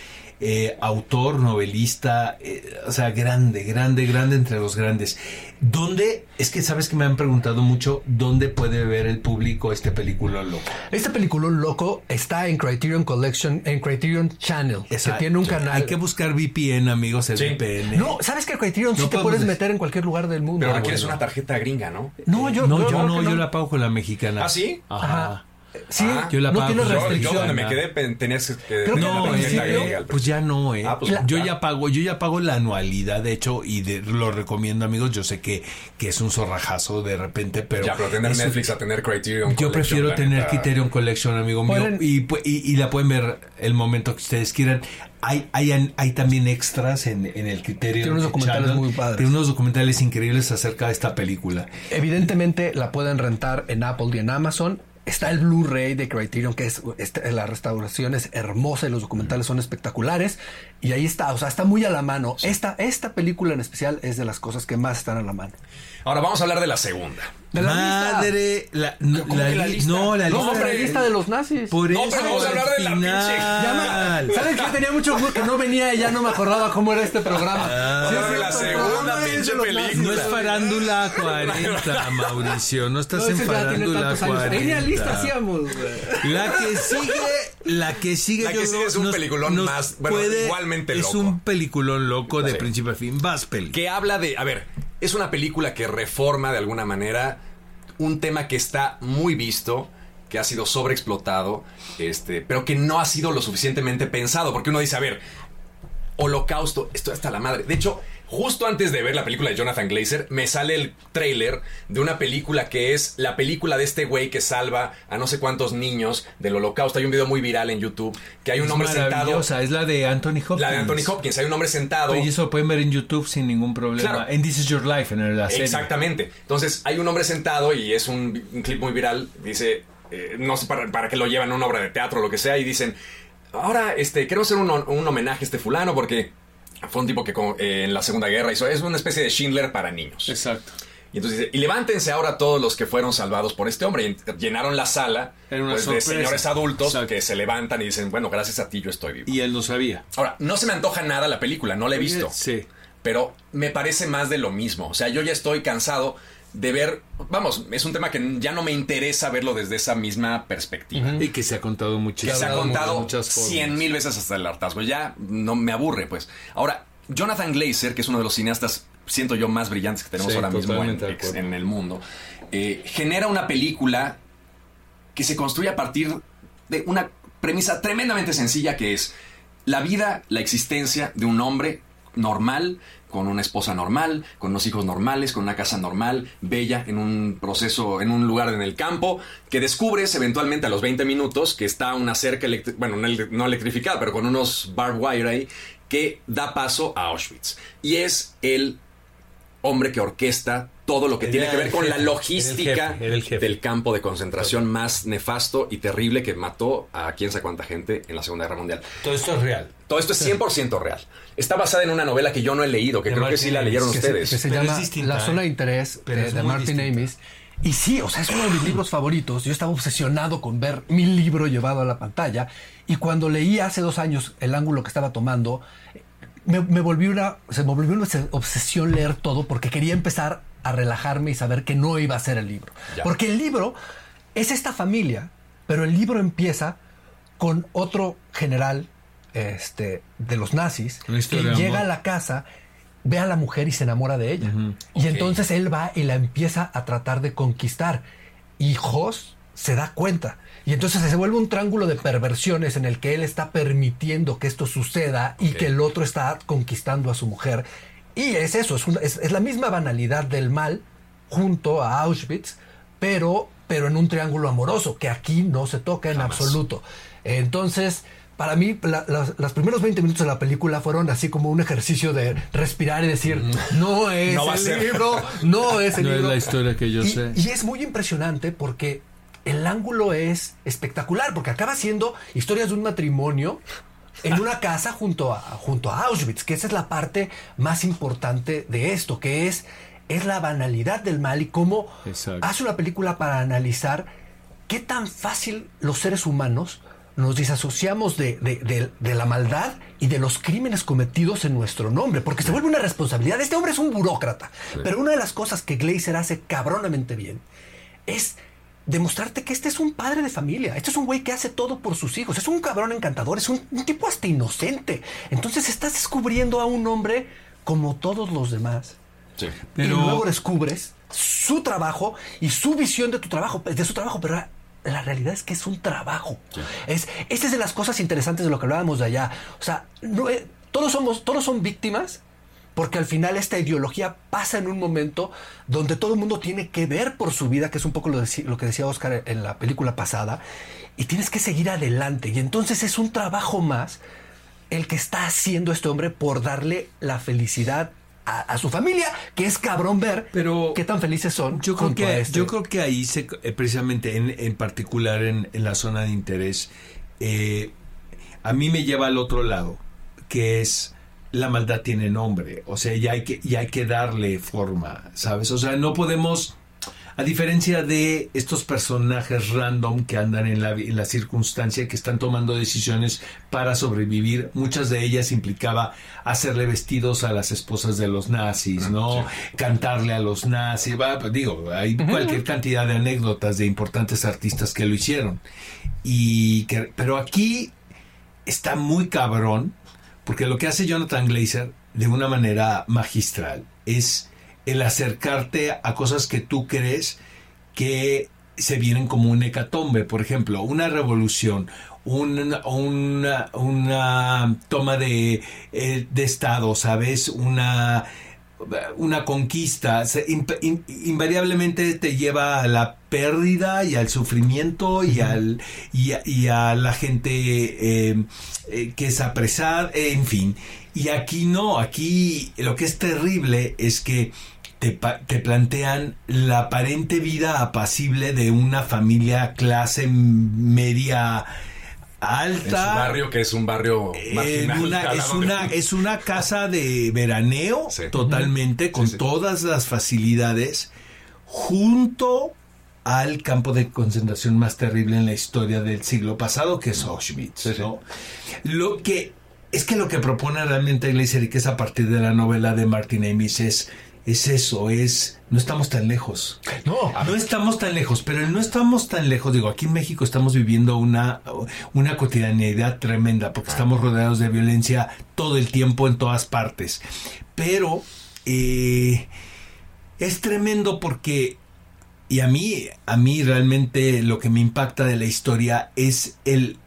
Eh, autor, novelista, eh, o sea, grande, grande, grande entre los grandes. ¿Dónde? Es que sabes que me han preguntado mucho, ¿dónde puede ver el público este película loco? Este película loco está en Criterion Collection, en Criterion Channel, que Exacto. tiene un canal. Hay que buscar VPN, amigos, el Sí. VPN. No, ¿sabes que Criterion sí No te podemos puedes decir. meter en cualquier lugar del mundo? Pero requieres bueno. una tarjeta gringa, ¿no? No, yo no, yo no, que yo la pago con la mexicana. ¿Ah, sí? Ajá. Ajá. Sí, Ah, yo la no pago. tiene Yo- Yo, yo restricción. donde me quedé tenías que Creo que tener No, la al pues ya no, eh. Ah, pues yo ya. pago, yo ya pago la anualidad, de hecho, y de- lo recomiendo, amigos. Yo sé que, que es un zorrajazo de repente, pero. Ya, pero tener Netflix a tener Criterion. Yo Collection, prefiero tener neta. Criterion Collection, amigo mío, y, y, y la pueden ver el momento que ustedes quieran. Hay, hay, hay también extras en, en el Criterion. Tiene unos documentales Channel. muy padres. Tiene unos documentales increíbles acerca de esta película. Evidentemente la pueden rentar en Apple y en Amazon. Está el Blu-ray de Criterion, que es este, la restauración es hermosa y los documentales son espectaculares. Y ahí está, o sea, está muy a la mano. Esta, esta película en especial es de las cosas que más están a la mano. Ahora vamos a hablar de la segunda. De la lista. Madre, la, no, ¿Cómo la que la li- lista? no, la No, lista. hombre, lista de los nazis. Por No, eso, pero vamos a hablar de la pinche-. ¿Sabes qué? Tenía mucho gusto que no venía y ya no me acordaba cómo era este programa. Ah. Sí, es la segunda es pinche de película. No es farándula 40, Mauricio. No estás No, en farándula tantos años. 40. Tenía lista hacíamos, güey. La que sigue, la que sigue, La que yo sigue creo es un nos- peliculón nos más, bueno, igualmente Es loco. un peliculón loco de Sí. principio a fin. Vas, peli. que habla de, a ver, es una película que reforma de alguna manera un tema que está muy visto, que ha sido sobreexplotado, este, pero que no ha sido lo suficientemente pensado, porque uno dice, a ver, Holocausto, esto hasta la madre. De hecho, justo antes de ver la película de Jonathan Glazer, me sale el tráiler de una película que es la película de este güey que salva a no sé cuántos niños del holocausto. Hay un video muy viral en YouTube que hay un Es hombre sentado. es la de Anthony Hopkins. La de Anthony Hopkins, hay un hombre sentado. Y eso lo pueden ver en YouTube sin ningún problema. Claro. En This Is Your Life, en la serie. Exactamente. Entonces, hay un hombre sentado y es un, un clip muy viral. Dice, eh, no sé para, para qué lo llevan a una obra de teatro o lo que sea. Y dicen, ahora este, queremos hacer un, un homenaje a este fulano porque fue un tipo que eh, en la Segunda Guerra hizo. Es una especie de Schindler para niños. Exacto. Y entonces dice, y levántense ahora todos los que fueron salvados por este hombre. Y llenaron la sala pues, de señores adultos Exacto. que se levantan y dicen, bueno, gracias a ti yo estoy vivo. Y él lo sabía. Ahora, no se me antoja nada la película, no la he visto Sí. pero me parece más de lo mismo. O sea, yo ya estoy cansado de ver, vamos, es un tema que ya no me interesa verlo desde esa misma perspectiva. Y que se ha contado Que muchísimo. se ha contado cien mil veces hasta el hartazgo. Ya no me aburre, pues. Ahora, Jonathan Glazer, que es uno de los cineastas, siento yo, más brillantes que tenemos Sí, ahora mismo en el mundo, eh, genera una película que se construye a partir de una premisa tremendamente sencilla que es la vida, la existencia de un hombre normal, con una esposa normal, con unos hijos normales, con una casa normal, bella, en un proceso, en un lugar en el campo, que descubres eventualmente a los 20 minutos que está una cerca, bueno, no electrificada, pero con unos barbed wire ahí, que da paso a Auschwitz. Y es el hombre que orquesta todo lo que Era tiene que ver con la logística era el jefe, era el jefe. del campo de concentración más nefasto y terrible que mató a quién sabe cuánta gente en la Segunda Guerra Mundial. Todo esto es real. Todo esto es 100% real. Está basada en una novela que yo no he leído, que De creo que sí la leyeron que se, ustedes. que se llama distinta, La ¿eh? Zona de Interés Pero de, Martin. Amis. Y sí, o sea, es uno de mis libros favoritos. Yo estaba obsesionado con ver mi libro llevado a la pantalla. Y cuando leí hace dos años el ángulo que estaba tomando, me, me volvió una, se me volvió una obsesión leer todo porque quería empezar a relajarme y saber que no iba a ser el libro. Ya. Porque el libro es esta familia, pero el libro empieza con otro general este, de los nazis que llega amor. a la casa, ve a la mujer y se enamora de ella. Y entonces él va y la empieza a tratar de conquistar. Hijos se da cuenta. Y entonces se vuelve un triángulo de perversiones en el que él está permitiendo que esto suceda y que el otro está conquistando a su mujer. Y es eso, es, es- es la misma banalidad del mal junto a Auschwitz, pero, pero en un triángulo amoroso, que aquí no se toca en Jamás. absoluto. Entonces, para mí, la- las- los primeros 20 minutos de la película fueron así como un ejercicio de respirar y decir, no es No el ser". libro, no es el No es la historia que yo y, sé. Y es muy impresionante porque el ángulo es espectacular, porque acaba siendo historias de un matrimonio en una casa junto a, junto a Auschwitz, que esa es la parte más importante de esto, que es, es la banalidad del mal y cómo Exacto. hace una película para analizar qué tan fácil los seres humanos nos disasociamos de, de- de- de la maldad y de los crímenes cometidos en nuestro nombre, porque se vuelve una responsabilidad. Este hombre es un burócrata, pero una de las cosas que Glazer hace cabronamente bien es demostrarte que este es un padre de familia, este es un güey que hace todo por sus hijos, es un cabrón encantador, es un, un tipo hasta inocente. Entonces estás descubriendo a un hombre como todos los demás. Sí. Pero- Y luego descubres su trabajo y su visión de tu trabajo, de su trabajo, pero la, la realidad es que es un trabajo. Es, esta es de las cosas interesantes de lo que hablábamos de allá. O sea, no, eh, todos somos, todos son víctimas, porque al final esta ideología pasa en un momento donde todo el mundo tiene que ver por su vida, que es un poco lo, que decía Oscar en la película pasada, y tienes que seguir adelante. Y entonces es un trabajo más el que está haciendo este hombre por darle la felicidad a, a su familia, que es cabrón ver Pero qué tan felices son. Yo creo, que, este. yo creo que ahí, se, eh, precisamente en, en particular en, en la zona de interés, eh, a mí me lleva al otro lado, que es la maldad tiene nombre, o sea, ya hay que, ya hay que darle forma, ¿sabes? O sea, no podemos, a diferencia de estos personajes random que andan en la, en la circunstancia, que están tomando decisiones para sobrevivir, muchas de ellas implicaba hacerle vestidos a las esposas de los nazis, ¿no? Cantarle a los nazis, va, pues, digo, hay cualquier cantidad de anécdotas de importantes artistas que lo hicieron. Y que, pero aquí está muy cabrón, porque lo que hace Jonathan Glazer de una manera magistral es el acercarte a cosas que tú crees que se vienen como un hecatombe. Por ejemplo, una revolución, una, una, una toma de, eh, de Estado, ¿sabes? Una, una conquista. Se- in- invariablemente te lleva a la pérdida y al sufrimiento y, al, y, a, y a la gente eh, eh, que es apresada, eh, en fin. Y aquí no, aquí lo que es terrible es que te, te plantean la aparente vida apacible de una familia clase media En su alta. barrio, que es un barrio marginal. una- es, una, es una casa de veraneo Sí. totalmente, con sí. todas las facilidades, junto al campo de concentración más terrible en la historia del siglo pasado, que es Auschwitz. Lo que es que lo que propone realmente Glazer y que es a partir de la novela de Martin Amis es, es eso, es no estamos tan lejos. No, No estamos tan lejos, pero el no estamos tan lejos, digo, aquí en México estamos viviendo una, una cotidianidad tremenda porque estamos rodeados de violencia todo el tiempo en todas partes. Pero eh, es tremendo porque, y a mí, a mí realmente lo que me impacta de la historia es el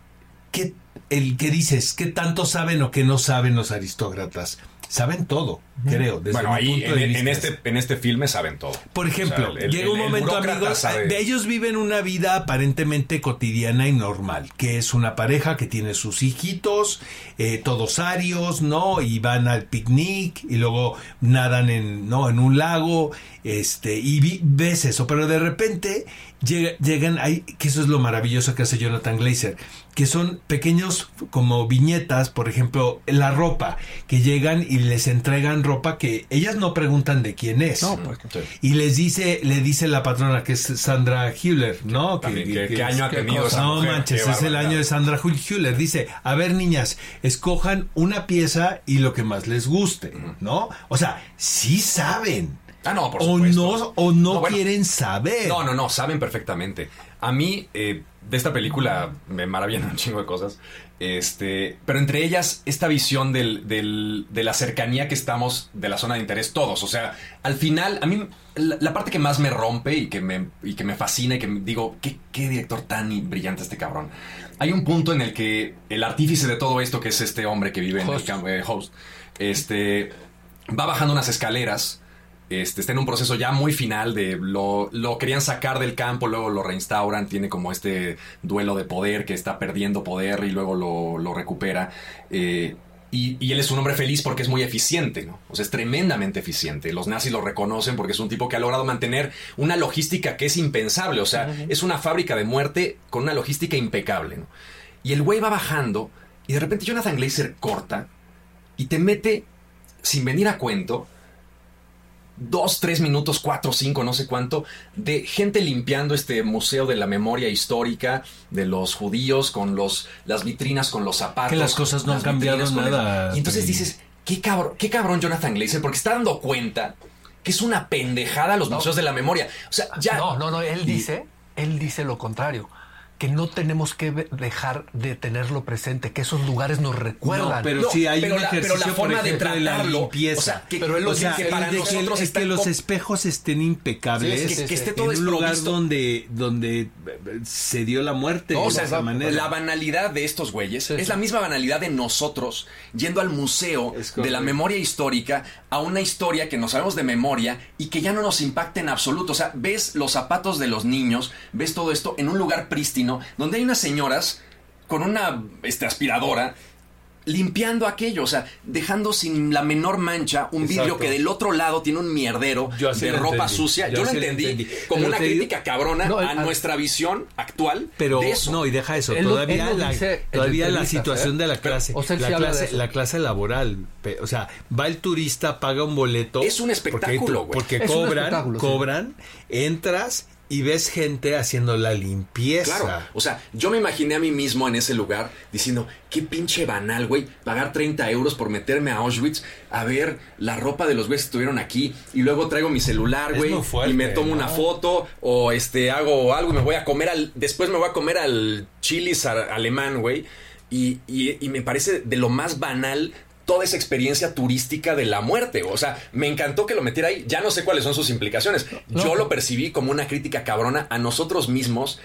que, el que dices, qué tanto saben o qué no saben los aristócratas. Saben todo, creo. Desde Bueno, ahí punto de en, vista. en este, en este filme saben todo. Por ejemplo, O sea, el- llega el- un el momento, amigos, sabe- de ellos viven una vida aparentemente cotidiana y normal, que es una pareja que tiene sus hijitos, eh, todos arios, ¿no? Y van al picnic y luego nadan en, ¿no? En un lago, este, y vi- ves eso, pero de repente llega- llegan ahí, que eso es lo maravilloso que hace Jonathan Glazer, que son pequeños como viñetas, por ejemplo, la ropa, que llegan y les entregan ropa que ellas no preguntan de quién es. No, pues, Sí. Y les dice, le dice la patrona que es Sandra Hüller, ¿no? También, Que- ¿qué- que- qué año ha tenido esa no mujer? manches, es el año de Sandra Hüller. Dice, a ver niñas, escojan una pieza y lo que más les guste, ¿no? O sea, sí saben. Ah, no, por o supuesto. no, o no, No, bueno. quieren saber. No, no, no, saben perfectamente. A mí, eh, de esta película me maravillan un chingo de cosas. Este, pero entre ellas, esta visión del, del- de la cercanía que estamos de la zona de interés todos. O sea, al final, a mí, la, la parte que más me rompe y que me, y que me fascina y que me- digo, ¿qué, qué director tan brillante este cabrón. Hay un punto en el que el artífice de todo esto, que es este hombre que vive en el eh, host, este, va bajando unas escaleras este, está en un proceso ya muy final de lo, lo querían sacar del campo, luego lo reinstauran, tiene como este duelo de poder que está perdiendo poder y luego lo, lo recupera. eh, y, y él es un hombre feliz porque es muy eficiente, ¿no? O sea, es tremendamente eficiente. Los nazis lo reconocen porque es un tipo que ha logrado mantener una logística que es impensable. O sea, es una fábrica de muerte con una logística impecable, ¿no? Y el güey va bajando y de repente Jonathan Glazer corta y te mete, sin venir a cuento, dos, tres minutos, cuatro, cinco, no sé cuánto, de gente limpiando este museo de la memoria histórica de los judíos con los, las vitrinas, con los zapatos. Que las cosas no las han cambiado nada, el- Y entonces dices, qué cabrón, qué cabrón Jonathan Glazer, porque está dando cuenta que es una pendejada los museos de la memoria. O sea, ya... No, no, no, él dice, él dice lo contrario, que no tenemos que dejar de tenerlo presente, que esos lugares nos recuerdan. No, pero No, sí hay pero un la- pero ejercicio, la forma por de ejemplo, de la tratarlo, limpieza. o sea, que- Pero él lo O sea, dice, el para de que, nosotros es que los espejos estén impecables. Sí, sí, que, que esté en todo un lugar donde, donde eh, se dio la muerte. No, o de sea, esa manera. la banalidad de estos güeyes Sí, es la misma banalidad de nosotros yendo al museo de la memoria histórica a una historia que no sabemos de memoria y que ya no nos impacta en absoluto. O sea, ves los zapatos de los niños, ves todo esto en un lugar prístino donde hay unas señoras con una este, aspiradora limpiando aquello, o sea, dejando sin la menor mancha un Exacto. vidrio que del otro lado tiene un mierdero Yo así de ropa entendí. sucia. Yo, Yo lo entendí, entendí. como Pero una crítica cabrona No, a nuestra visión actual Pero de eso. no, y deja eso, Él todavía él la, dice todavía la situación ¿eh? de la clase, o sea, él la sí habla de clase, la clase laboral, o sea, va el turista, paga un boleto, Es un espectáculo, güey. porque, Es cobran, sí. cobran, entras y ves gente haciendo la limpieza. Claro, o sea, yo me imaginé a mí mismo en ese lugar diciendo, qué pinche banal, güey, pagar 30 euros por meterme a Auschwitz a ver la ropa de los güeyes que estuvieron aquí y luego traigo mi celular, güey, y me tomo ¿no? una foto o este hago algo y me voy a comer al, después me voy a comer al chilis alemán, güey, y, y- y me parece de lo más banal toda esa experiencia turística de la muerte. O sea, me encantó que lo metiera ahí. Ya no sé cuáles son sus implicaciones. No. Yo lo percibí como una crítica cabrona a nosotros mismos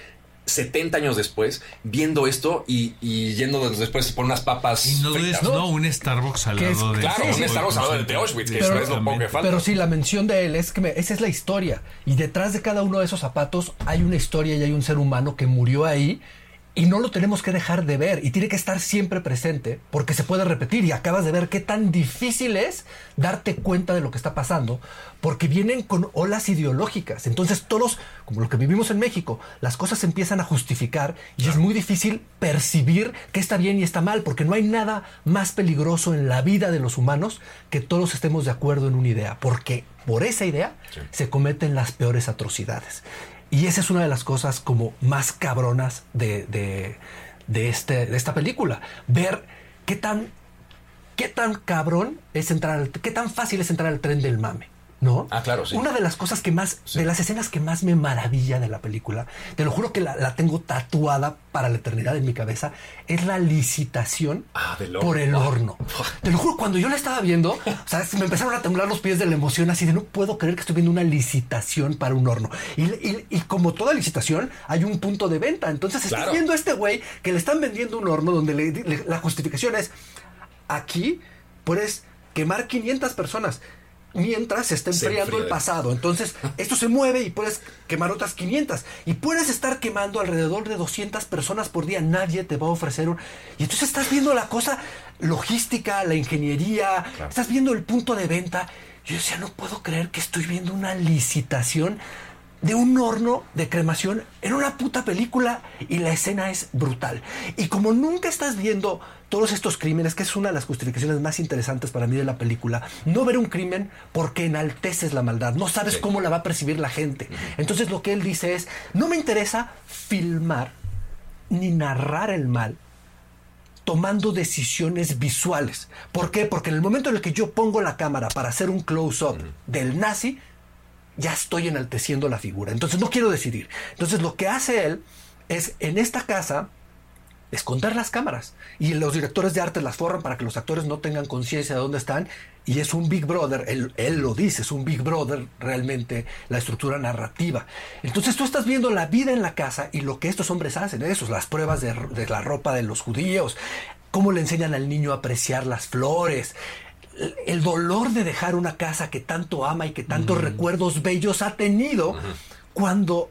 70 años después, viendo esto y, y yendo después por unas papas. Y no, fritas. es, no un Starbucks al lado de Claro, Sí, un Starbucks al lado de Auschwitz, que eso es lo poco que falta. Pero sí, la mención de él es que me- esa es la historia. Y detrás de cada uno de esos zapatos hay una historia y hay un ser humano que murió ahí. Y no lo tenemos que dejar de ver. Y tiene que estar siempre presente porque se puede repetir. Y acabas de ver qué tan difícil es darte cuenta de lo que está pasando. Porque vienen con olas ideológicas. Entonces todos, como lo que vivimos en México, las cosas se empiezan a justificar. Y es muy difícil percibir qué está bien y está mal. Porque no hay nada más peligroso en la vida de los humanos que todos estemos de acuerdo en una idea. Porque por esa idea se cometen las peores atrocidades. Y esa es una de las cosas como más cabronas de, de, de este, de esta película. Ver qué tan, qué tan cabrón es entrar, al- qué tan fácil es entrar al tren del mame. ¿No? Ah, claro, sí. Una de las cosas que más, de las escenas que más me maravilla de la película, te lo juro que la, la tengo tatuada para la eternidad en mi cabeza, es la licitación Ah, del por el Ah. horno. Te lo juro, cuando yo la estaba viendo, o sea, se me empezaron a temblar los pies de la emoción, así de no puedo creer que estoy viendo una licitación para un horno. Y, y- y como toda licitación, hay un punto de venta. Entonces estás Claro. viendo a este güey que le están vendiendo un horno donde le- le- la justificación es, aquí puedes quemar 500 personas. Mientras se está Se enfriando el pasado. Entonces, esto se mueve y puedes quemar otras 500. Y puedes estar quemando alrededor de 200 personas por día. Nadie te va a ofrecer un... Y entonces estás viendo la cosa logística, la ingeniería, estás viendo el punto de venta. Yo decía, no puedo creer que estoy viendo una licitación de un horno de cremación en una puta película y la escena es brutal. Y como nunca estás viendo todos estos crímenes, que es una de las justificaciones más interesantes para mí de la película, no ver un crimen porque enalteces la maldad, no sabes Sí. cómo la va a percibir la gente. Entonces lo que él dice es, no me interesa filmar ni narrar el mal tomando decisiones visuales. ¿Por qué? Porque en el momento en el que yo pongo la cámara para hacer un close-up del nazi, ya estoy enalteciendo la figura. Entonces no quiero decidir. Entonces lo que hace él es en esta casa esconder las cámaras. Y los directores de arte las forran para que los actores no tengan conciencia de dónde están. Y es un Big Brother, él, lo dice, es un Big Brother realmente la estructura narrativa. Entonces tú estás viendo la vida en la casa y lo que estos hombres hacen, eso, las pruebas de la ropa de los judíos, cómo le enseñan al niño a apreciar las flores, el dolor de dejar una casa que tanto ama y que tantos recuerdos bellos ha tenido, cuando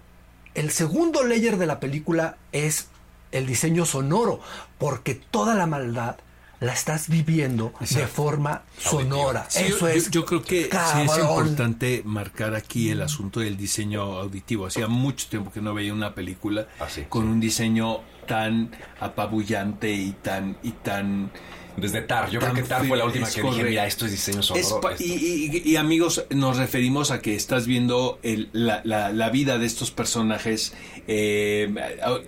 el segundo layer de la película es el diseño sonoro, porque toda la maldad la estás viviendo de forma sonora. Sí, Eso yo, es. yo creo que sí es importante marcar aquí el asunto del diseño auditivo. Hacía mucho tiempo que no veía una película Ah, sí, con un diseño tan apabullante y tan y tan Desde Tar, yo creo que Tar fue la última es que dije, correcto. mira, esto es diseño sonoro. y, y- y, amigos, nos referimos a que estás viendo el- la, la- la vida de estos personajes eh,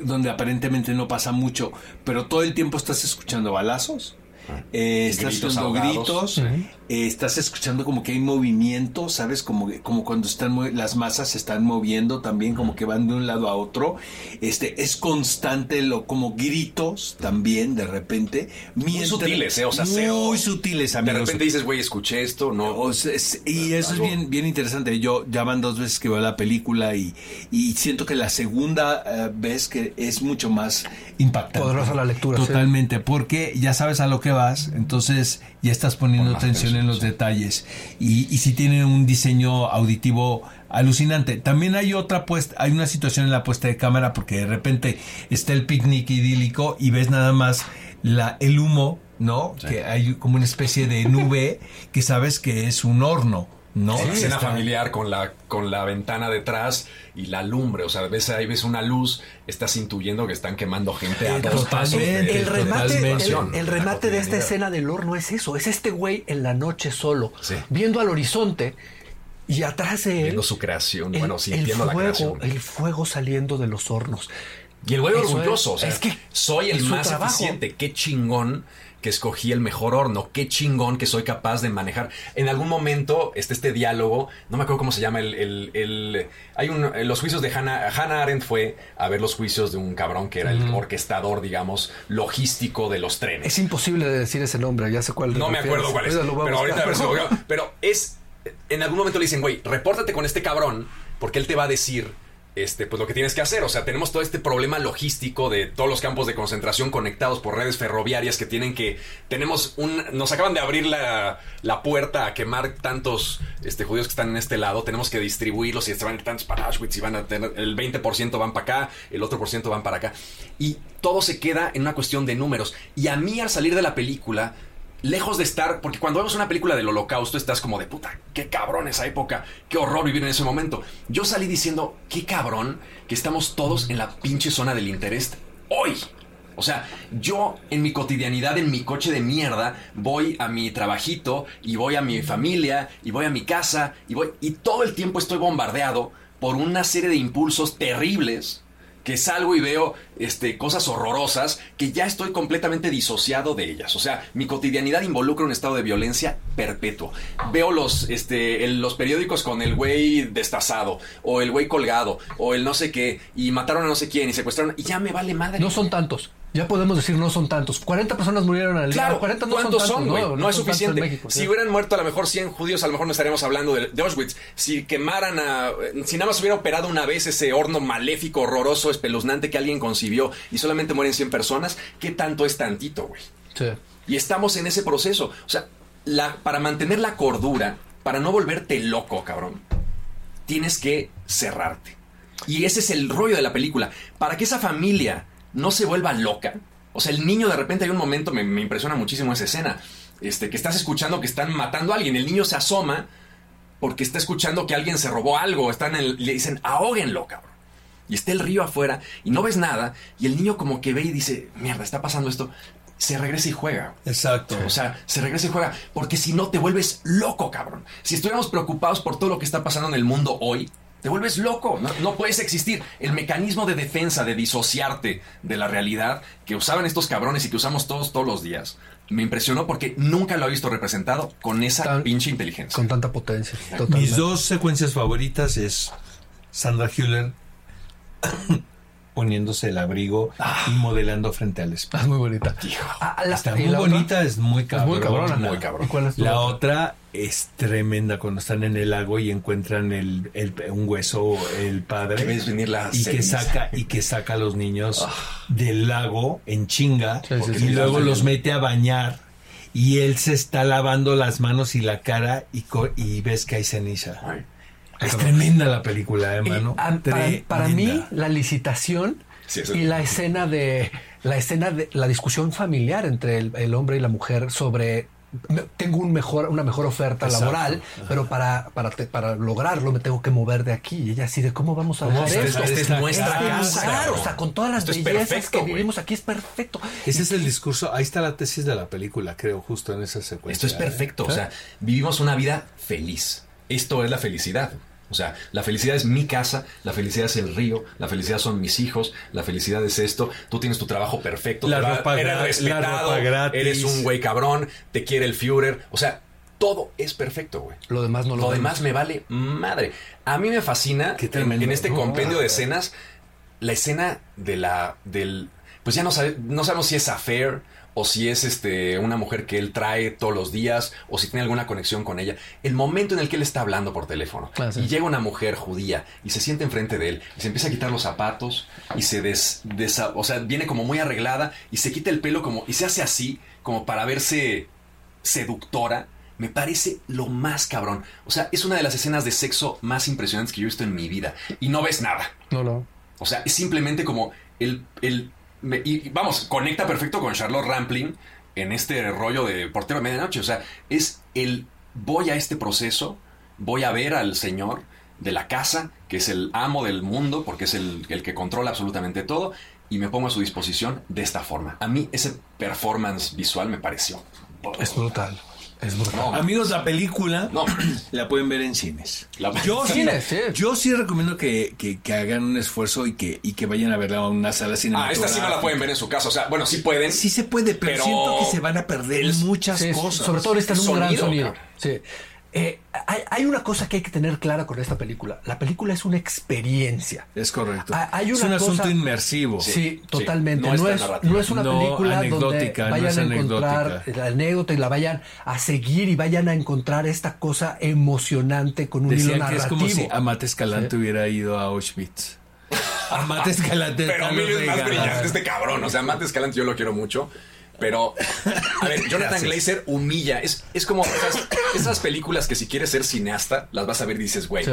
donde aparentemente no pasa mucho, pero todo el tiempo estás escuchando balazos. eh, estás Gritos escuchando gritos, eh, estás escuchando como que hay movimiento, ¿sabes? Como, como cuando están las masas se están moviendo también, como que van de un lado a otro. Este, es constante lo, como gritos también de repente. Muy sutiles, ¿eh? O sea, muy sutiles, de repente dices, güey, escuché esto, no. O sea, es- y eso Algo. es bien, bien interesante. Yo ya van dos veces que veo la película y, y siento que la segunda eh, vez que es mucho más impactante. Poderosa la lectura, sí. Totalmente, porque ya sabes a lo que vas, entonces ya estás poniendo atención en los sí. detalles. Y, y si tiene un diseño auditivo alucinante. También hay otra puesta, hay una situación en la puesta de cámara porque de repente está el picnic idílico y ves nada más la, el humo, ¿no? Que hay como una especie de nube que sabes que es un horno, ¿no? Una escena Está- familiar con la, con la ventana detrás y la lumbre. O sea, ves ahí ves una luz, estás intuyendo que están quemando gente a Eh, dos pasos. de- el remate, totalmente. el, el remate de esta escena del horno es eso, es este güey en la noche solo, Sí. viendo al horizonte y atrás de él Viendo su creación, el, bueno, el sintiendo la fuego, creación. el fuego saliendo de los hornos. Y el güey orgulloso, es. o sea, Es que soy el más trabajo. eficiente. Qué chingón que escogí el mejor horno. Qué chingón que soy capaz de manejar. En algún momento, este, este diálogo, no me acuerdo cómo se llama, el, el- el- hay un, en los juicios de Hannah, Hannah Arendt fue a ver los juicios de un cabrón que era el orquestador, digamos, logístico de los trenes. Es imposible de decir ese nombre, ya sé cuál. No me acuerdo cuál es. Pero ahorita a ver si lo veo. Pero es. En algún momento le dicen, güey, repórtate con este cabrón, porque él te va a decir. Este, pues lo que tienes que hacer. O sea, tenemos todo este problema logístico de todos los campos de concentración conectados por redes ferroviarias que tienen que. Tenemos un. Nos acaban de abrir la, la puerta a quemar tantos este, judíos que están en este lado. Tenemos que distribuirlos y se van tantos para Auschwitz y van a tener. El 20% van para acá, el otro por ciento van para acá. Y todo se queda en una cuestión de números. Y a mí al salir de la película lejos de estar, porque cuando vemos una película del holocausto estás como de puta, qué cabrón esa época, qué horror vivir en ese momento. Yo salí diciendo, qué cabrón que estamos todos en la pinche zona del interés hoy. O sea, yo en mi cotidianidad, en mi coche de mierda, voy a mi trabajito y voy a mi familia y voy a mi casa y voy y todo el tiempo estoy bombardeado por una serie de impulsos terribles que salgo y veo este, cosas horrorosas que ya estoy completamente disociado de ellas. O sea, mi cotidianidad involucra un estado de violencia perpetuo. Veo los, este, los periódicos con el güey destazado, o el güey colgado, o el no sé qué, y mataron a no sé quién, y secuestraron, y ya me vale madre. No son tantos. Ya podemos decir no son tantos. 40 personas murieron al día. Claro, 40 no ¿cuántos son güey? no, No, es son tantos suficiente. México, si sí. hubieran muerto a lo mejor 100 judíos, a lo mejor no estaríamos hablando de, de Auschwitz. Si quemaran a... Si nada más hubiera operado una vez ese horno maléfico, horroroso, espeluznante que alguien concibió y solamente mueren 100 personas, ¿qué tanto es tantito, güey? Sí. Y estamos en ese proceso. O sea, la, para mantener la cordura, para no volverte loco, cabrón, tienes que cerrarte. Y ese es el rollo de la película. Para que esa familia no se vuelva loca. O sea, el niño de repente hay un momento, me, me impresiona muchísimo esa escena, este, que estás escuchando que están matando a alguien. El niño se asoma porque está escuchando que alguien se robó algo. Están en le dicen, ahóguenlo, cabrón. Y está el río afuera y no ves nada. Y el niño como que ve y dice, mierda, está pasando esto. Se regresa y juega. Exacto. O sea, se regresa y juega. Porque si no, te vuelves loco, cabrón. Si estuviéramos preocupados por todo lo que está pasando en el mundo hoy, te vuelves loco, no, no puedes existir. El mecanismo de defensa, de disociarte de la realidad que usaban estos cabrones y que usamos todos todos los días, me impresionó porque nunca lo he visto representado con esa Tan- pinche inteligencia. Con tanta potencia. Mis dos secuencias favoritas es Sandra Hüller poniéndose el abrigo y modelando frente al espejo. Es muy bonita. Ah, la- Está muy la otra bonita, es muy cabrona. muy cabrón. ¿Y cuál es tu La otra? otra es tremenda cuando están en el lago y encuentran el, el- un hueso el padre Que ves venir la y que saca y que saca a los niños del lago en chinga Sí, sí, y sí, luego sí. los mete a bañar y él se está lavando las manos y la cara y, co- y ves que hay ceniza. Ay. Es tremenda la película, hermano. ah, para, para mí, la licitación Sí, y la escena de la escena de la discusión familiar entre el, el hombre y la mujer sobre tengo un mejor, una mejor oferta Exacto. laboral, pero para, para, te- para lograrlo me tengo que mover de aquí. Y ella así de cómo vamos a ¿Cómo dejar esto? Esta es nuestra casa, casa. Claro, cabrón. o sea, con todas las Esto es bellezas perfecto, que vivimos aquí es perfecto. Ese es el discurso, ahí está la tesis de la película, creo, justo en esa secuencia. Esto es perfecto. O sea, vivimos una vida feliz. Esto es la felicidad. O sea, la felicidad es mi casa, la felicidad es el río, la felicidad son mis hijos, la felicidad es esto. Tú tienes tu trabajo perfecto, La te ropa eres gra- la respetado, ropa gratis. eres un güey cabrón, te quiere el Führer. O sea, todo es perfecto, güey. Lo demás no lo Lo demás me vale madre. A mí me fascina Qué en, en este compendio de escenas la escena de la del pues ya no sabe, no sabemos si es affair o si es este una mujer que él trae todos los días o si tiene alguna conexión con ella. El momento en el que él está hablando por teléfono Ah, sí. y llega una mujer judía y se siente enfrente de él y se empieza a quitar los zapatos y se des, desa- o sea, viene como muy arreglada y se quita el pelo como y se hace así como para verse seductora. Me parece lo más cabrón. O sea, es una de las escenas de sexo más impresionantes que yo he visto en mi vida. Y no ves nada. No, no. O sea, es simplemente como el... el me- y vamos, conecta perfecto con Charlotte Rampling en este rollo de portero de medianoche. O sea, es el voy a este proceso, voy a ver al señor de la casa, que es el amo del mundo, porque es el, el que controla absolutamente todo, y me pongo a su disposición de esta forma. A mí ese performance visual me pareció. Es brutal. Es brutal. No, Amigos, la película No. la pueden ver en cines. La- yo, sí, Cines, sí. yo sí recomiendo que, que- que hagan un esfuerzo y que, y que vayan a verla a una sala Ah, cinematográfica. esta sí no la pueden ver en su casa. O sea, bueno, sí pueden. Sí se puede, pero, Pero siento que se van a perder muchas cosas. Sobre todo necesitan un gran Sonido. Sí. Eh, hay, hay una cosa que hay que tener clara con esta película. La película es una experiencia. Es correcto. Ah, hay es un asunto inmersivo. Sí, sí. totalmente. No No, es es, no es una No película anecdótica, donde no vayan es a encontrar anecdótica. la anécdota y la vayan a seguir y vayan a encontrar esta cosa emocionante con un hilo Decían que es narrativo. como si Amate Escalante Sí. hubiera ido a Auschwitz. Amate Escalante. Pero mil veces más brillante este cabrón. O sea, Matt Escalante yo lo quiero mucho. Pero, a ver, Jonathan Gracias. Glazer humilla. Es, es como esas, esas películas que si quieres ser cineasta, las vas a ver y dices, güey, Sí.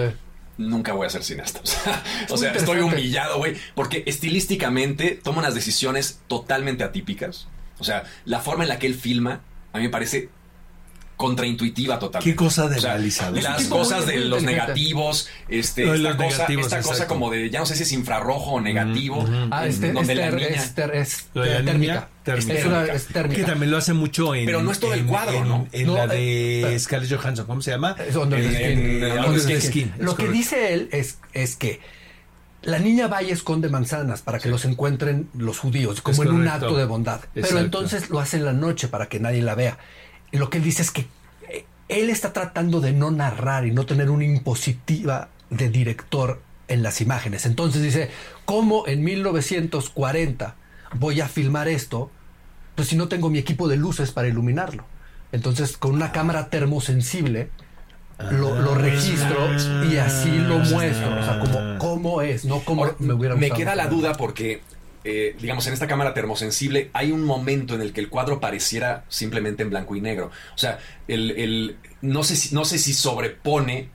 nunca voy a ser cineasta. O sea, o sea, estoy humillado, güey. Porque estilísticamente toma unas decisiones totalmente atípicas. O sea, la forma en la que él filma, a mí me parece contraintuitiva totalmente. Qué cosa de O sea, Las cosas de los negativos, este, esta, los cosa, negativos, esta cosa exacto. como de, ya no sé si es infrarrojo o negativo, Ah, este, donde es, la ter- niña- es ter- es Lo de la térmica. Es, una, es térmica. Que también lo hace mucho en. Pero no es todo el cuadro, en- ¿no? En No, la eh, de Scarlett Johansson, ¿cómo se llama? Es Under the Skin. Lo que dice él es, es que la niña va y esconde manzanas para que los encuentren los judíos, como Es en un acto de bondad. Pero entonces lo hace en la noche para que nadie la vea. Y lo que él dice es que eh, él está tratando de no narrar y no tener una impositiva de director en las imágenes. Entonces dice, ¿cómo en 1940 voy a filmar esto? Pues si no tengo mi equipo de luces para iluminarlo. Entonces, con una cámara termosensible, lo, lo registro y así lo muestro. O sea, como cómo es, no como me hubiera me gustado queda la duda porque, eh, digamos, en esta cámara termosensible hay un momento en el que el cuadro pareciera simplemente en blanco y negro. O sea, el, el- no, sé si, no sé si sobrepone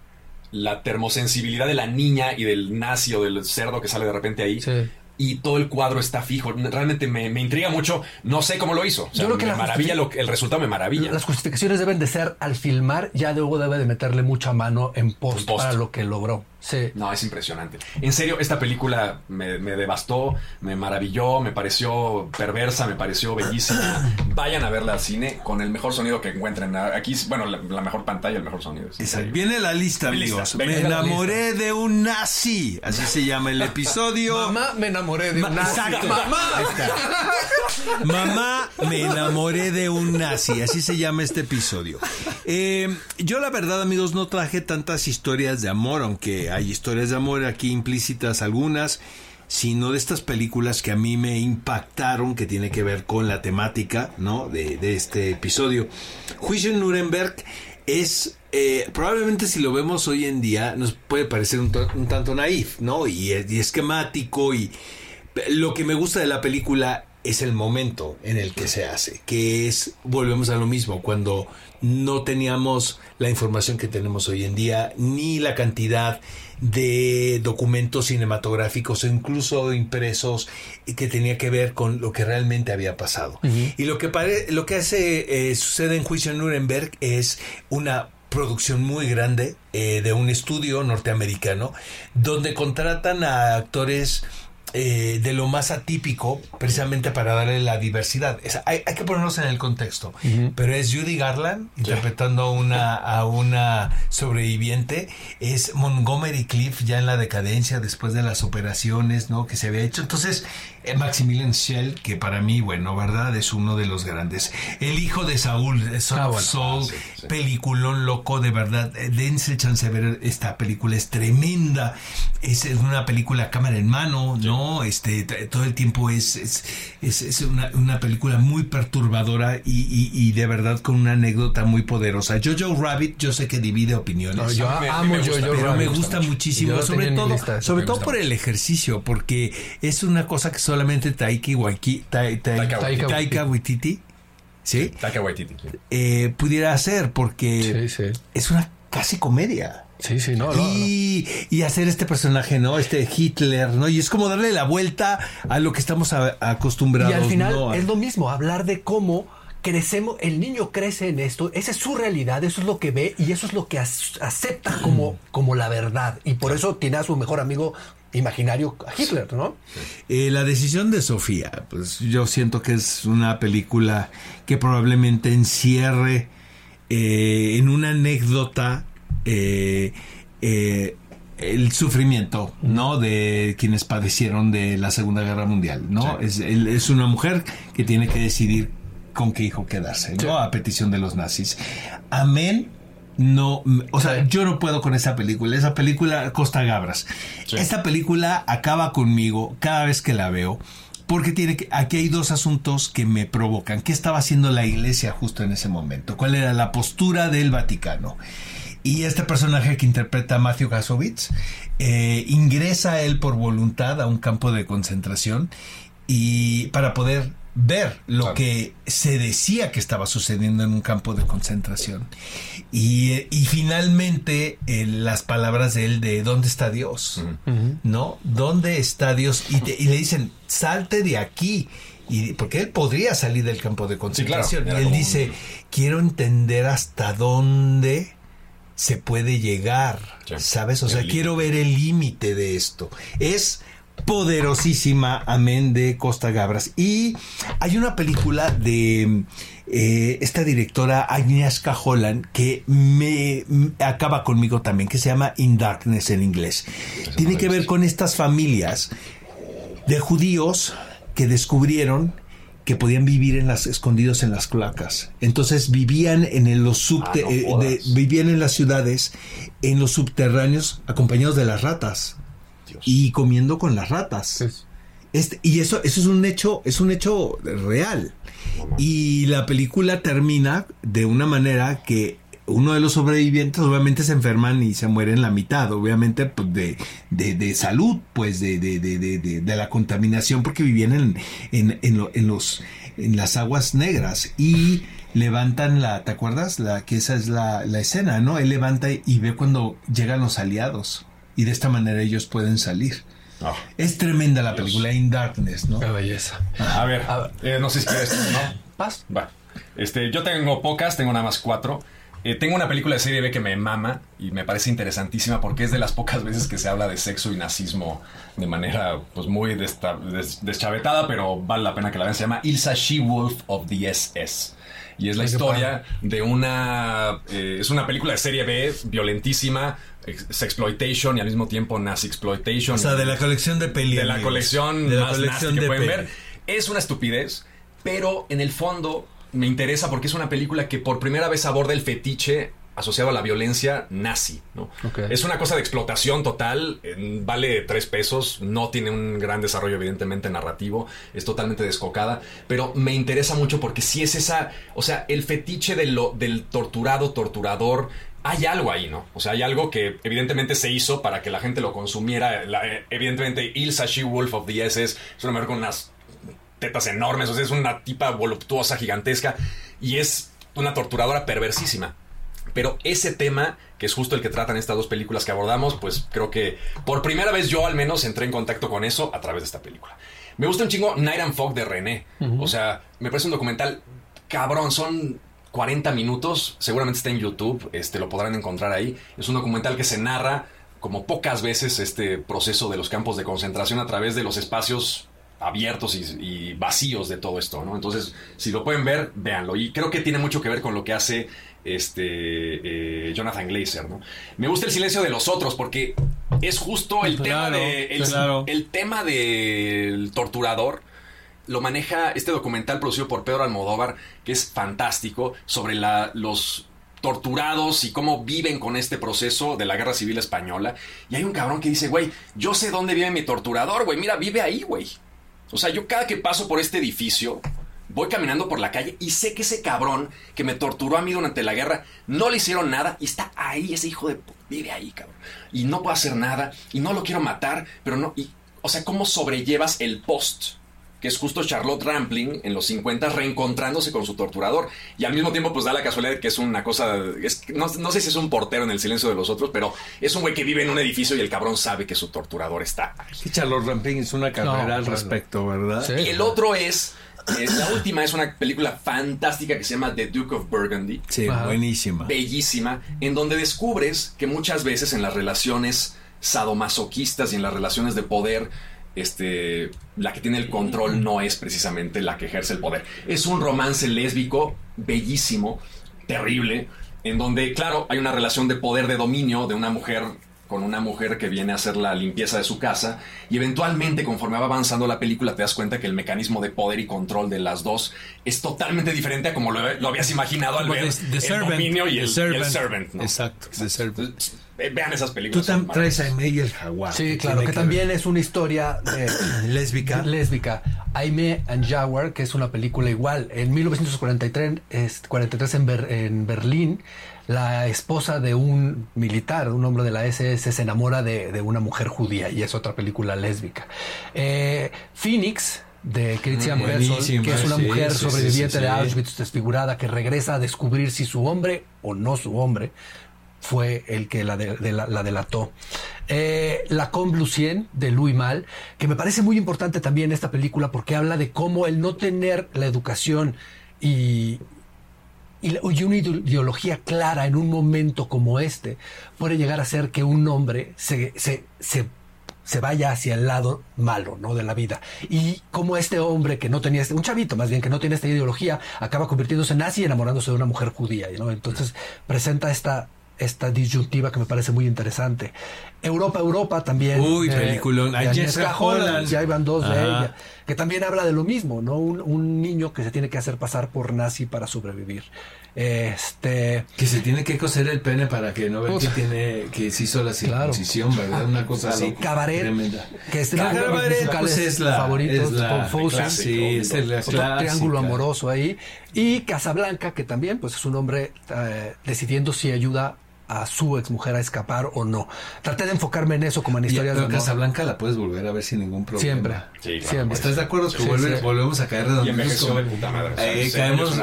la termosensibilidad de la niña y del nazi o del cerdo que sale de repente ahí. Sí. Y todo el cuadro está fijo. Realmente me, me intriga mucho. No sé cómo lo hizo. O sea, Yo creo que me la maravilla lo que- el resultado me maravilla. Las justificaciones deben de ser al filmar, ya luego debe de meterle mucha mano en post, post. para lo que logró. Sí. No, es impresionante. En serio, esta película me, me devastó, me maravilló, me pareció perversa, me pareció bellísima. Vayan a verla al cine con el mejor sonido que encuentren. Aquí, bueno, la, la mejor pantalla, el mejor sonido. Increíble. Viene la lista, Mi amigos. lista, Me enamoré de un nazi. Así se llama el episodio. Mamá, me enamoré de Ma- un nazi. Exacto. Mamá. Ahí está. Mamá, me enamoré de un nazi. Así se llama este episodio. Eh, yo, la verdad, amigos, no traje tantas historias de amor, aunque hay historias de amor aquí implícitas algunas, sino de estas películas que a mí me impactaron, que tiene que ver con la temática, ¿no? De, de este episodio. Juicio en Nuremberg es eh, probablemente si lo vemos hoy en día nos puede parecer un, to- un tanto naif, ¿no? Y, y esquemático y lo que me gusta de la película es el momento en el que se hace, que es, volvemos a lo mismo, cuando no teníamos la información que tenemos hoy en día, ni la cantidad de documentos cinematográficos o incluso impresos que tenía que ver con lo que realmente había pasado. Y lo que, pare- lo que hace, eh, sucede en Juicio en Nuremberg es una producción muy grande eh, de un estudio norteamericano donde contratan a actores eh, de lo más atípico precisamente para darle la diversidad. Es- hay, hay que ponernos en el contexto. Pero es Judy Garland interpretando a una, a una sobreviviente. Es Montgomery Cliff ya en la decadencia después de las operaciones ¿no? que se había hecho. Entonces, Maximilian Schell, que para mí, bueno, ¿verdad? Es uno de los grandes. El hijo de Saúl, eh, Son Ah. Saul, sí, sí. peliculón loco, de verdad. Eh, Dense chance de ver esta película, es tremenda. Es una película cámara en mano, ¿no? Este, todo el tiempo es, es, es, es una, una película muy perturbadora y, y- y de verdad con una anécdota muy poderosa. Jojo Rabbit, yo sé que divide opiniones. No, yo A mí me- amo yo, pero me gusta muchísimo, sobre todo, lista, sobre todo por el ejercicio, porque es una cosa que solamente Taiki Waiki, Ta- Ta- Taika Waititi. Taika Waititi, ¿sí? Taika Waititi. Eh, pudiera hacer, porque Sí, sí. es una casi comedia. Sí, sí, no, no, no. Y, y hacer este personaje, ¿no? Este Hitler, ¿no? Y es como darle la vuelta a lo que estamos a- acostumbrados. Y al final es lo mismo, hablar de cómo crecemos, el niño crece en esto, esa es su realidad, eso es lo que ve y eso es lo que ac- acepta como, como la verdad. Y por eso tiene a su mejor amigo imaginario a Hitler, ¿no? Eh, la decisión de Sofía, pues yo siento que es una película que probablemente encierre eh, en una anécdota eh, el sufrimiento, ¿no? De quienes padecieron de la Segunda Guerra Mundial, ¿no? Es, una mujer que tiene que decidir con qué hijo quedarse, ¿no? Sí. A petición de los nazis. Amén. No, o sea, yo no puedo con esa película. Esa película Costa Gabras. Sí. Esta película acaba conmigo cada vez que la veo. Porque tiene que, aquí hay dos asuntos que me provocan. ¿Qué estaba haciendo la iglesia justo en ese momento? ¿Cuál era la postura del Vaticano? Y este personaje que interpreta Matthew Kasowitz eh, ingresa él por voluntad a un campo de concentración y para poder ver lo Claro. que se decía que estaba sucediendo en un campo de concentración. Y, y finalmente eh, las palabras de él de ¿dónde está Dios? ¿No? ¿Dónde está Dios? Y, te- y le dicen, salte de aquí. Y, porque él podría salir del campo de concentración. y él dice, un- quiero entender hasta dónde se puede llegar. Sí. ¿Sabes? O sea, quiero ver el límite de esto. Es poderosísima Amén de Costa Gabras. Y hay una película de eh, esta directora Agnieszka Holland que me, me acaba conmigo también, que se llama In Darkness en inglés. Tiene que ver con estas familias de judíos que descubrieron que podían vivir en las escondidos en las cloacas. Entonces vivían en el- los subte- Ah, no eh, de- vivían en las ciudades en los subterráneos acompañados de las ratas Dios. y comiendo con las ratas. Este, y eso, eso es un hecho, es un hecho real. Y la película termina de una manera que uno de los sobrevivientes obviamente se enferman y se mueren la mitad, obviamente pues, de, de, de salud, pues de, de, de, de, de- de la contaminación, porque vivían en, en, en, lo- en los, en las aguas negras y levantan la, ¿te acuerdas? La, que esa es la, la escena, ¿no? Él levanta y ve cuando llegan los aliados y de esta manera ellos pueden salir. Ah. Es tremenda la película In Darkness, ¿no? Qué belleza. A ver, A ver. eh, no sé si quieres, ¿no? Paz. Va. Este, yo tengo pocas, tengo nada más cuatro. Eh, tengo una película de serie B que me mama y me parece interesantísima porque es de las pocas veces que se habla de sexo y nazismo de manera pues muy desta- des- deschavetada, pero vale la pena que la vean. Se llama Ilsa She-Wolf of the SS. Y es la historia de una... eh, es una película de serie B violentísima, sexploitation y al mismo tiempo nazi exploitation. O sea, de la colección de peli. de la colección de la más colección que de pueden peli. ver. Es una estupidez, pero en el fondo me interesa porque es una película que por primera vez aborda el fetiche asociado a la violencia nazi, ¿no? Es una cosa de explotación total, vale tres pesos, no tiene un gran desarrollo evidentemente narrativo, es totalmente descocada, pero me interesa mucho porque si es esa, o sea, el fetiche de lo, del torturado, torturador, hay algo ahí, ¿no? O sea, hay algo que evidentemente se hizo para que la gente lo consumiera. La- eh, evidentemente, Ilsa She-Wolf of the SS es una mujer con unas tetas enormes, o sea, es una tipa voluptuosa, gigantesca, y es una torturadora perversísima. Pero ese tema, que es justo el que tratan estas dos películas que abordamos, pues creo que por primera vez yo al menos entré en contacto con eso a través de esta película. Me gusta un chingo Night and Fog de René. O sea, me parece un documental cabrón, son 40 minutos, seguramente está en YouTube, este, lo podrán encontrar ahí. Es un documental que se narra como pocas veces este proceso de los campos de concentración a través de los espacios abiertos y, y vacíos de todo esto, ¿no? Entonces, si lo pueden ver, véanlo. Y creo que tiene mucho que ver con lo que hace este eh, Jonathan Glazer, ¿no? Me gusta el silencio de los otros porque es justo el tema de el, claro. el tema del torturador lo maneja este documental producido por Pedro Almodóvar, que es fantástico, sobre los torturados y cómo viven con este proceso de la guerra civil española. Y hay un cabrón que dice, güey, yo sé dónde vive mi torturador, güey, mira, vive ahí, güey. O sea, yo cada que paso por este edificio, voy caminando por la calle y sé que ese cabrón que me torturó a mí durante la guerra, no le hicieron nada y está ahí, ese hijo de... vive ahí, cabrón. Y no puedo hacer nada y no lo quiero matar, pero no... Y, o sea, ¿cómo sobrellevas el post? Que es justo Charlotte Rampling en los 50 reencontrándose con su torturador. Y al mismo tiempo, pues da la casualidad de que es una cosa. es- no, no sé si es un portero en el silencio de los otros, pero es un güey que vive en un edificio y el cabrón sabe que su torturador está ahí. Charlotte Rampling es una carrera No, al respecto, ¿verdad? Sí. Y el otro es. la última es una película fantástica que se llama The Duke of Burgundy. Sí, buenísima. bellísima, en donde descubres que muchas veces en las relaciones sadomasoquistas y en las relaciones de poder, este, la que tiene el control no es precisamente la que ejerce el poder. Es un romance lésbico bellísimo, terrible, en donde, claro, hay una relación de poder de dominio de una mujer con una mujer que viene a hacer la limpieza de su casa y eventualmente conforme va avanzando la película te das cuenta que el mecanismo de poder y control de las dos es totalmente diferente a como lo, lo habías imaginado al Como ver The- The el Servant, dominio y The el, y el Servant. Exacto, The Servant. Vean esas Tú películas. tam- son traes a. Aimee y el jaguar. Sí, claro, que también es una historia de Lésbica. lésbica. Aime and Jaguar, que es una película igual. En 1943 es- 43 en, Ber- en Berlín, la esposa de un militar, un hombre de la SS, se enamora de, de una mujer judía y es otra película lésbica. Eh, Phoenix de Christian Mm, buenísima, que es una mujer sí, sobreviviente sí, de. Auschwitz desfigurada que regresa a descubrir si su hombre o no su hombre fue el que la, de- de la, la delató. Eh, la Con Lucien de Louis Mal, que me parece muy importante también esta película porque habla de cómo el no tener la educación y, y, una ide- ideología clara en un momento como este puede llegar a ser que un hombre se, se, se, se vaya hacia el lado malo ¿no? de la vida. Y como este hombre que no tenía, este, un chavito más bien que no tiene esta ideología, acaba convirtiéndose en nazi y enamorándose de una mujer judía. ¿no? Entonces presenta esta, esta disyuntiva que me parece muy interesante. Europa, Europa también. Uy, de Agnieszka Agnieszka Holland. Ya iban dos de ella que también habla de lo mismo, ¿no? Un, un niño que se tiene que hacer pasar por nazi para sobrevivir. Este, Que se tiene que coser el pene para que no vean que tiene que se hizo la Claro. circuncisión, ¿verdad? Una cosa así. Cabaret, Tremenda. que es Cabaret, pues, es la- favoritos, es la- Fosse. clásico, Sí, es el triángulo amoroso ahí. Y Casablanca, que también pues, es un hombre eh, decidiendo si ayuda a su exmujer a escapar o no. Traté de enfocarme en eso como en Y, historias de pero amor. Casablanca la puedes volver a ver sin ningún problema. Siempre. Sí, claro. Siempre. ¿Estás de acuerdo que Sí, vuelve- sí. volvemos a caer Y redonditos como, de puta madre. O sea, Eh, caemos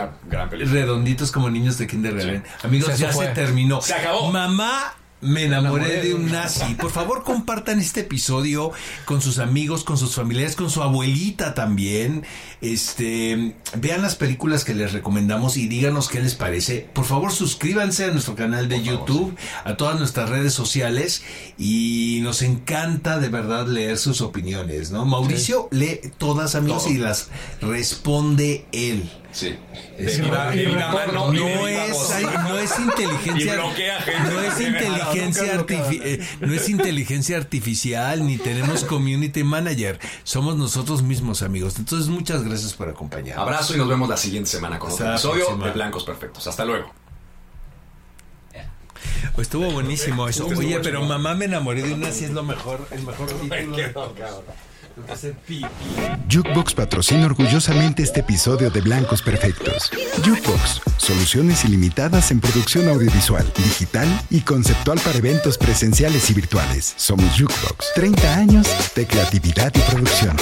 redonditos como niños de Kinder Amigos, ya fue. se terminó. Se acabó. Mamá Me enamoré de un nazi. Por favor, compartan este episodio con sus amigos, con sus familiares, con su abuelita también. Este, vean las películas que les recomendamos y díganos qué les parece. Por favor, suscríbanse a nuestro canal de YouTube, a todas nuestras redes sociales y nos encanta de verdad leer sus opiniones, ¿no? Mauricio lee todas amigos y las responde él. Sí. Es- viva- viva no es, voz. no es inteligencia no es eh, no es inteligencia artificial ni tenemos community manager. Somos nosotros mismos amigos. Entonces muchas gracias por acompañarnos. Abrazo y nos vemos la siguiente semana con otro Hasta la episodio de Blancos Perfectos. Hasta luego. estuvo buenísimo eso oye pero mamá me enamoré de una si es lo mejor el mejor título Jukebox patrocina orgullosamente este episodio de Blancos Perfectos. Jukebox, soluciones ilimitadas en producción audiovisual, digital y conceptual para eventos presenciales y virtuales. Somos Jukebox, 30 años de creatividad y producción.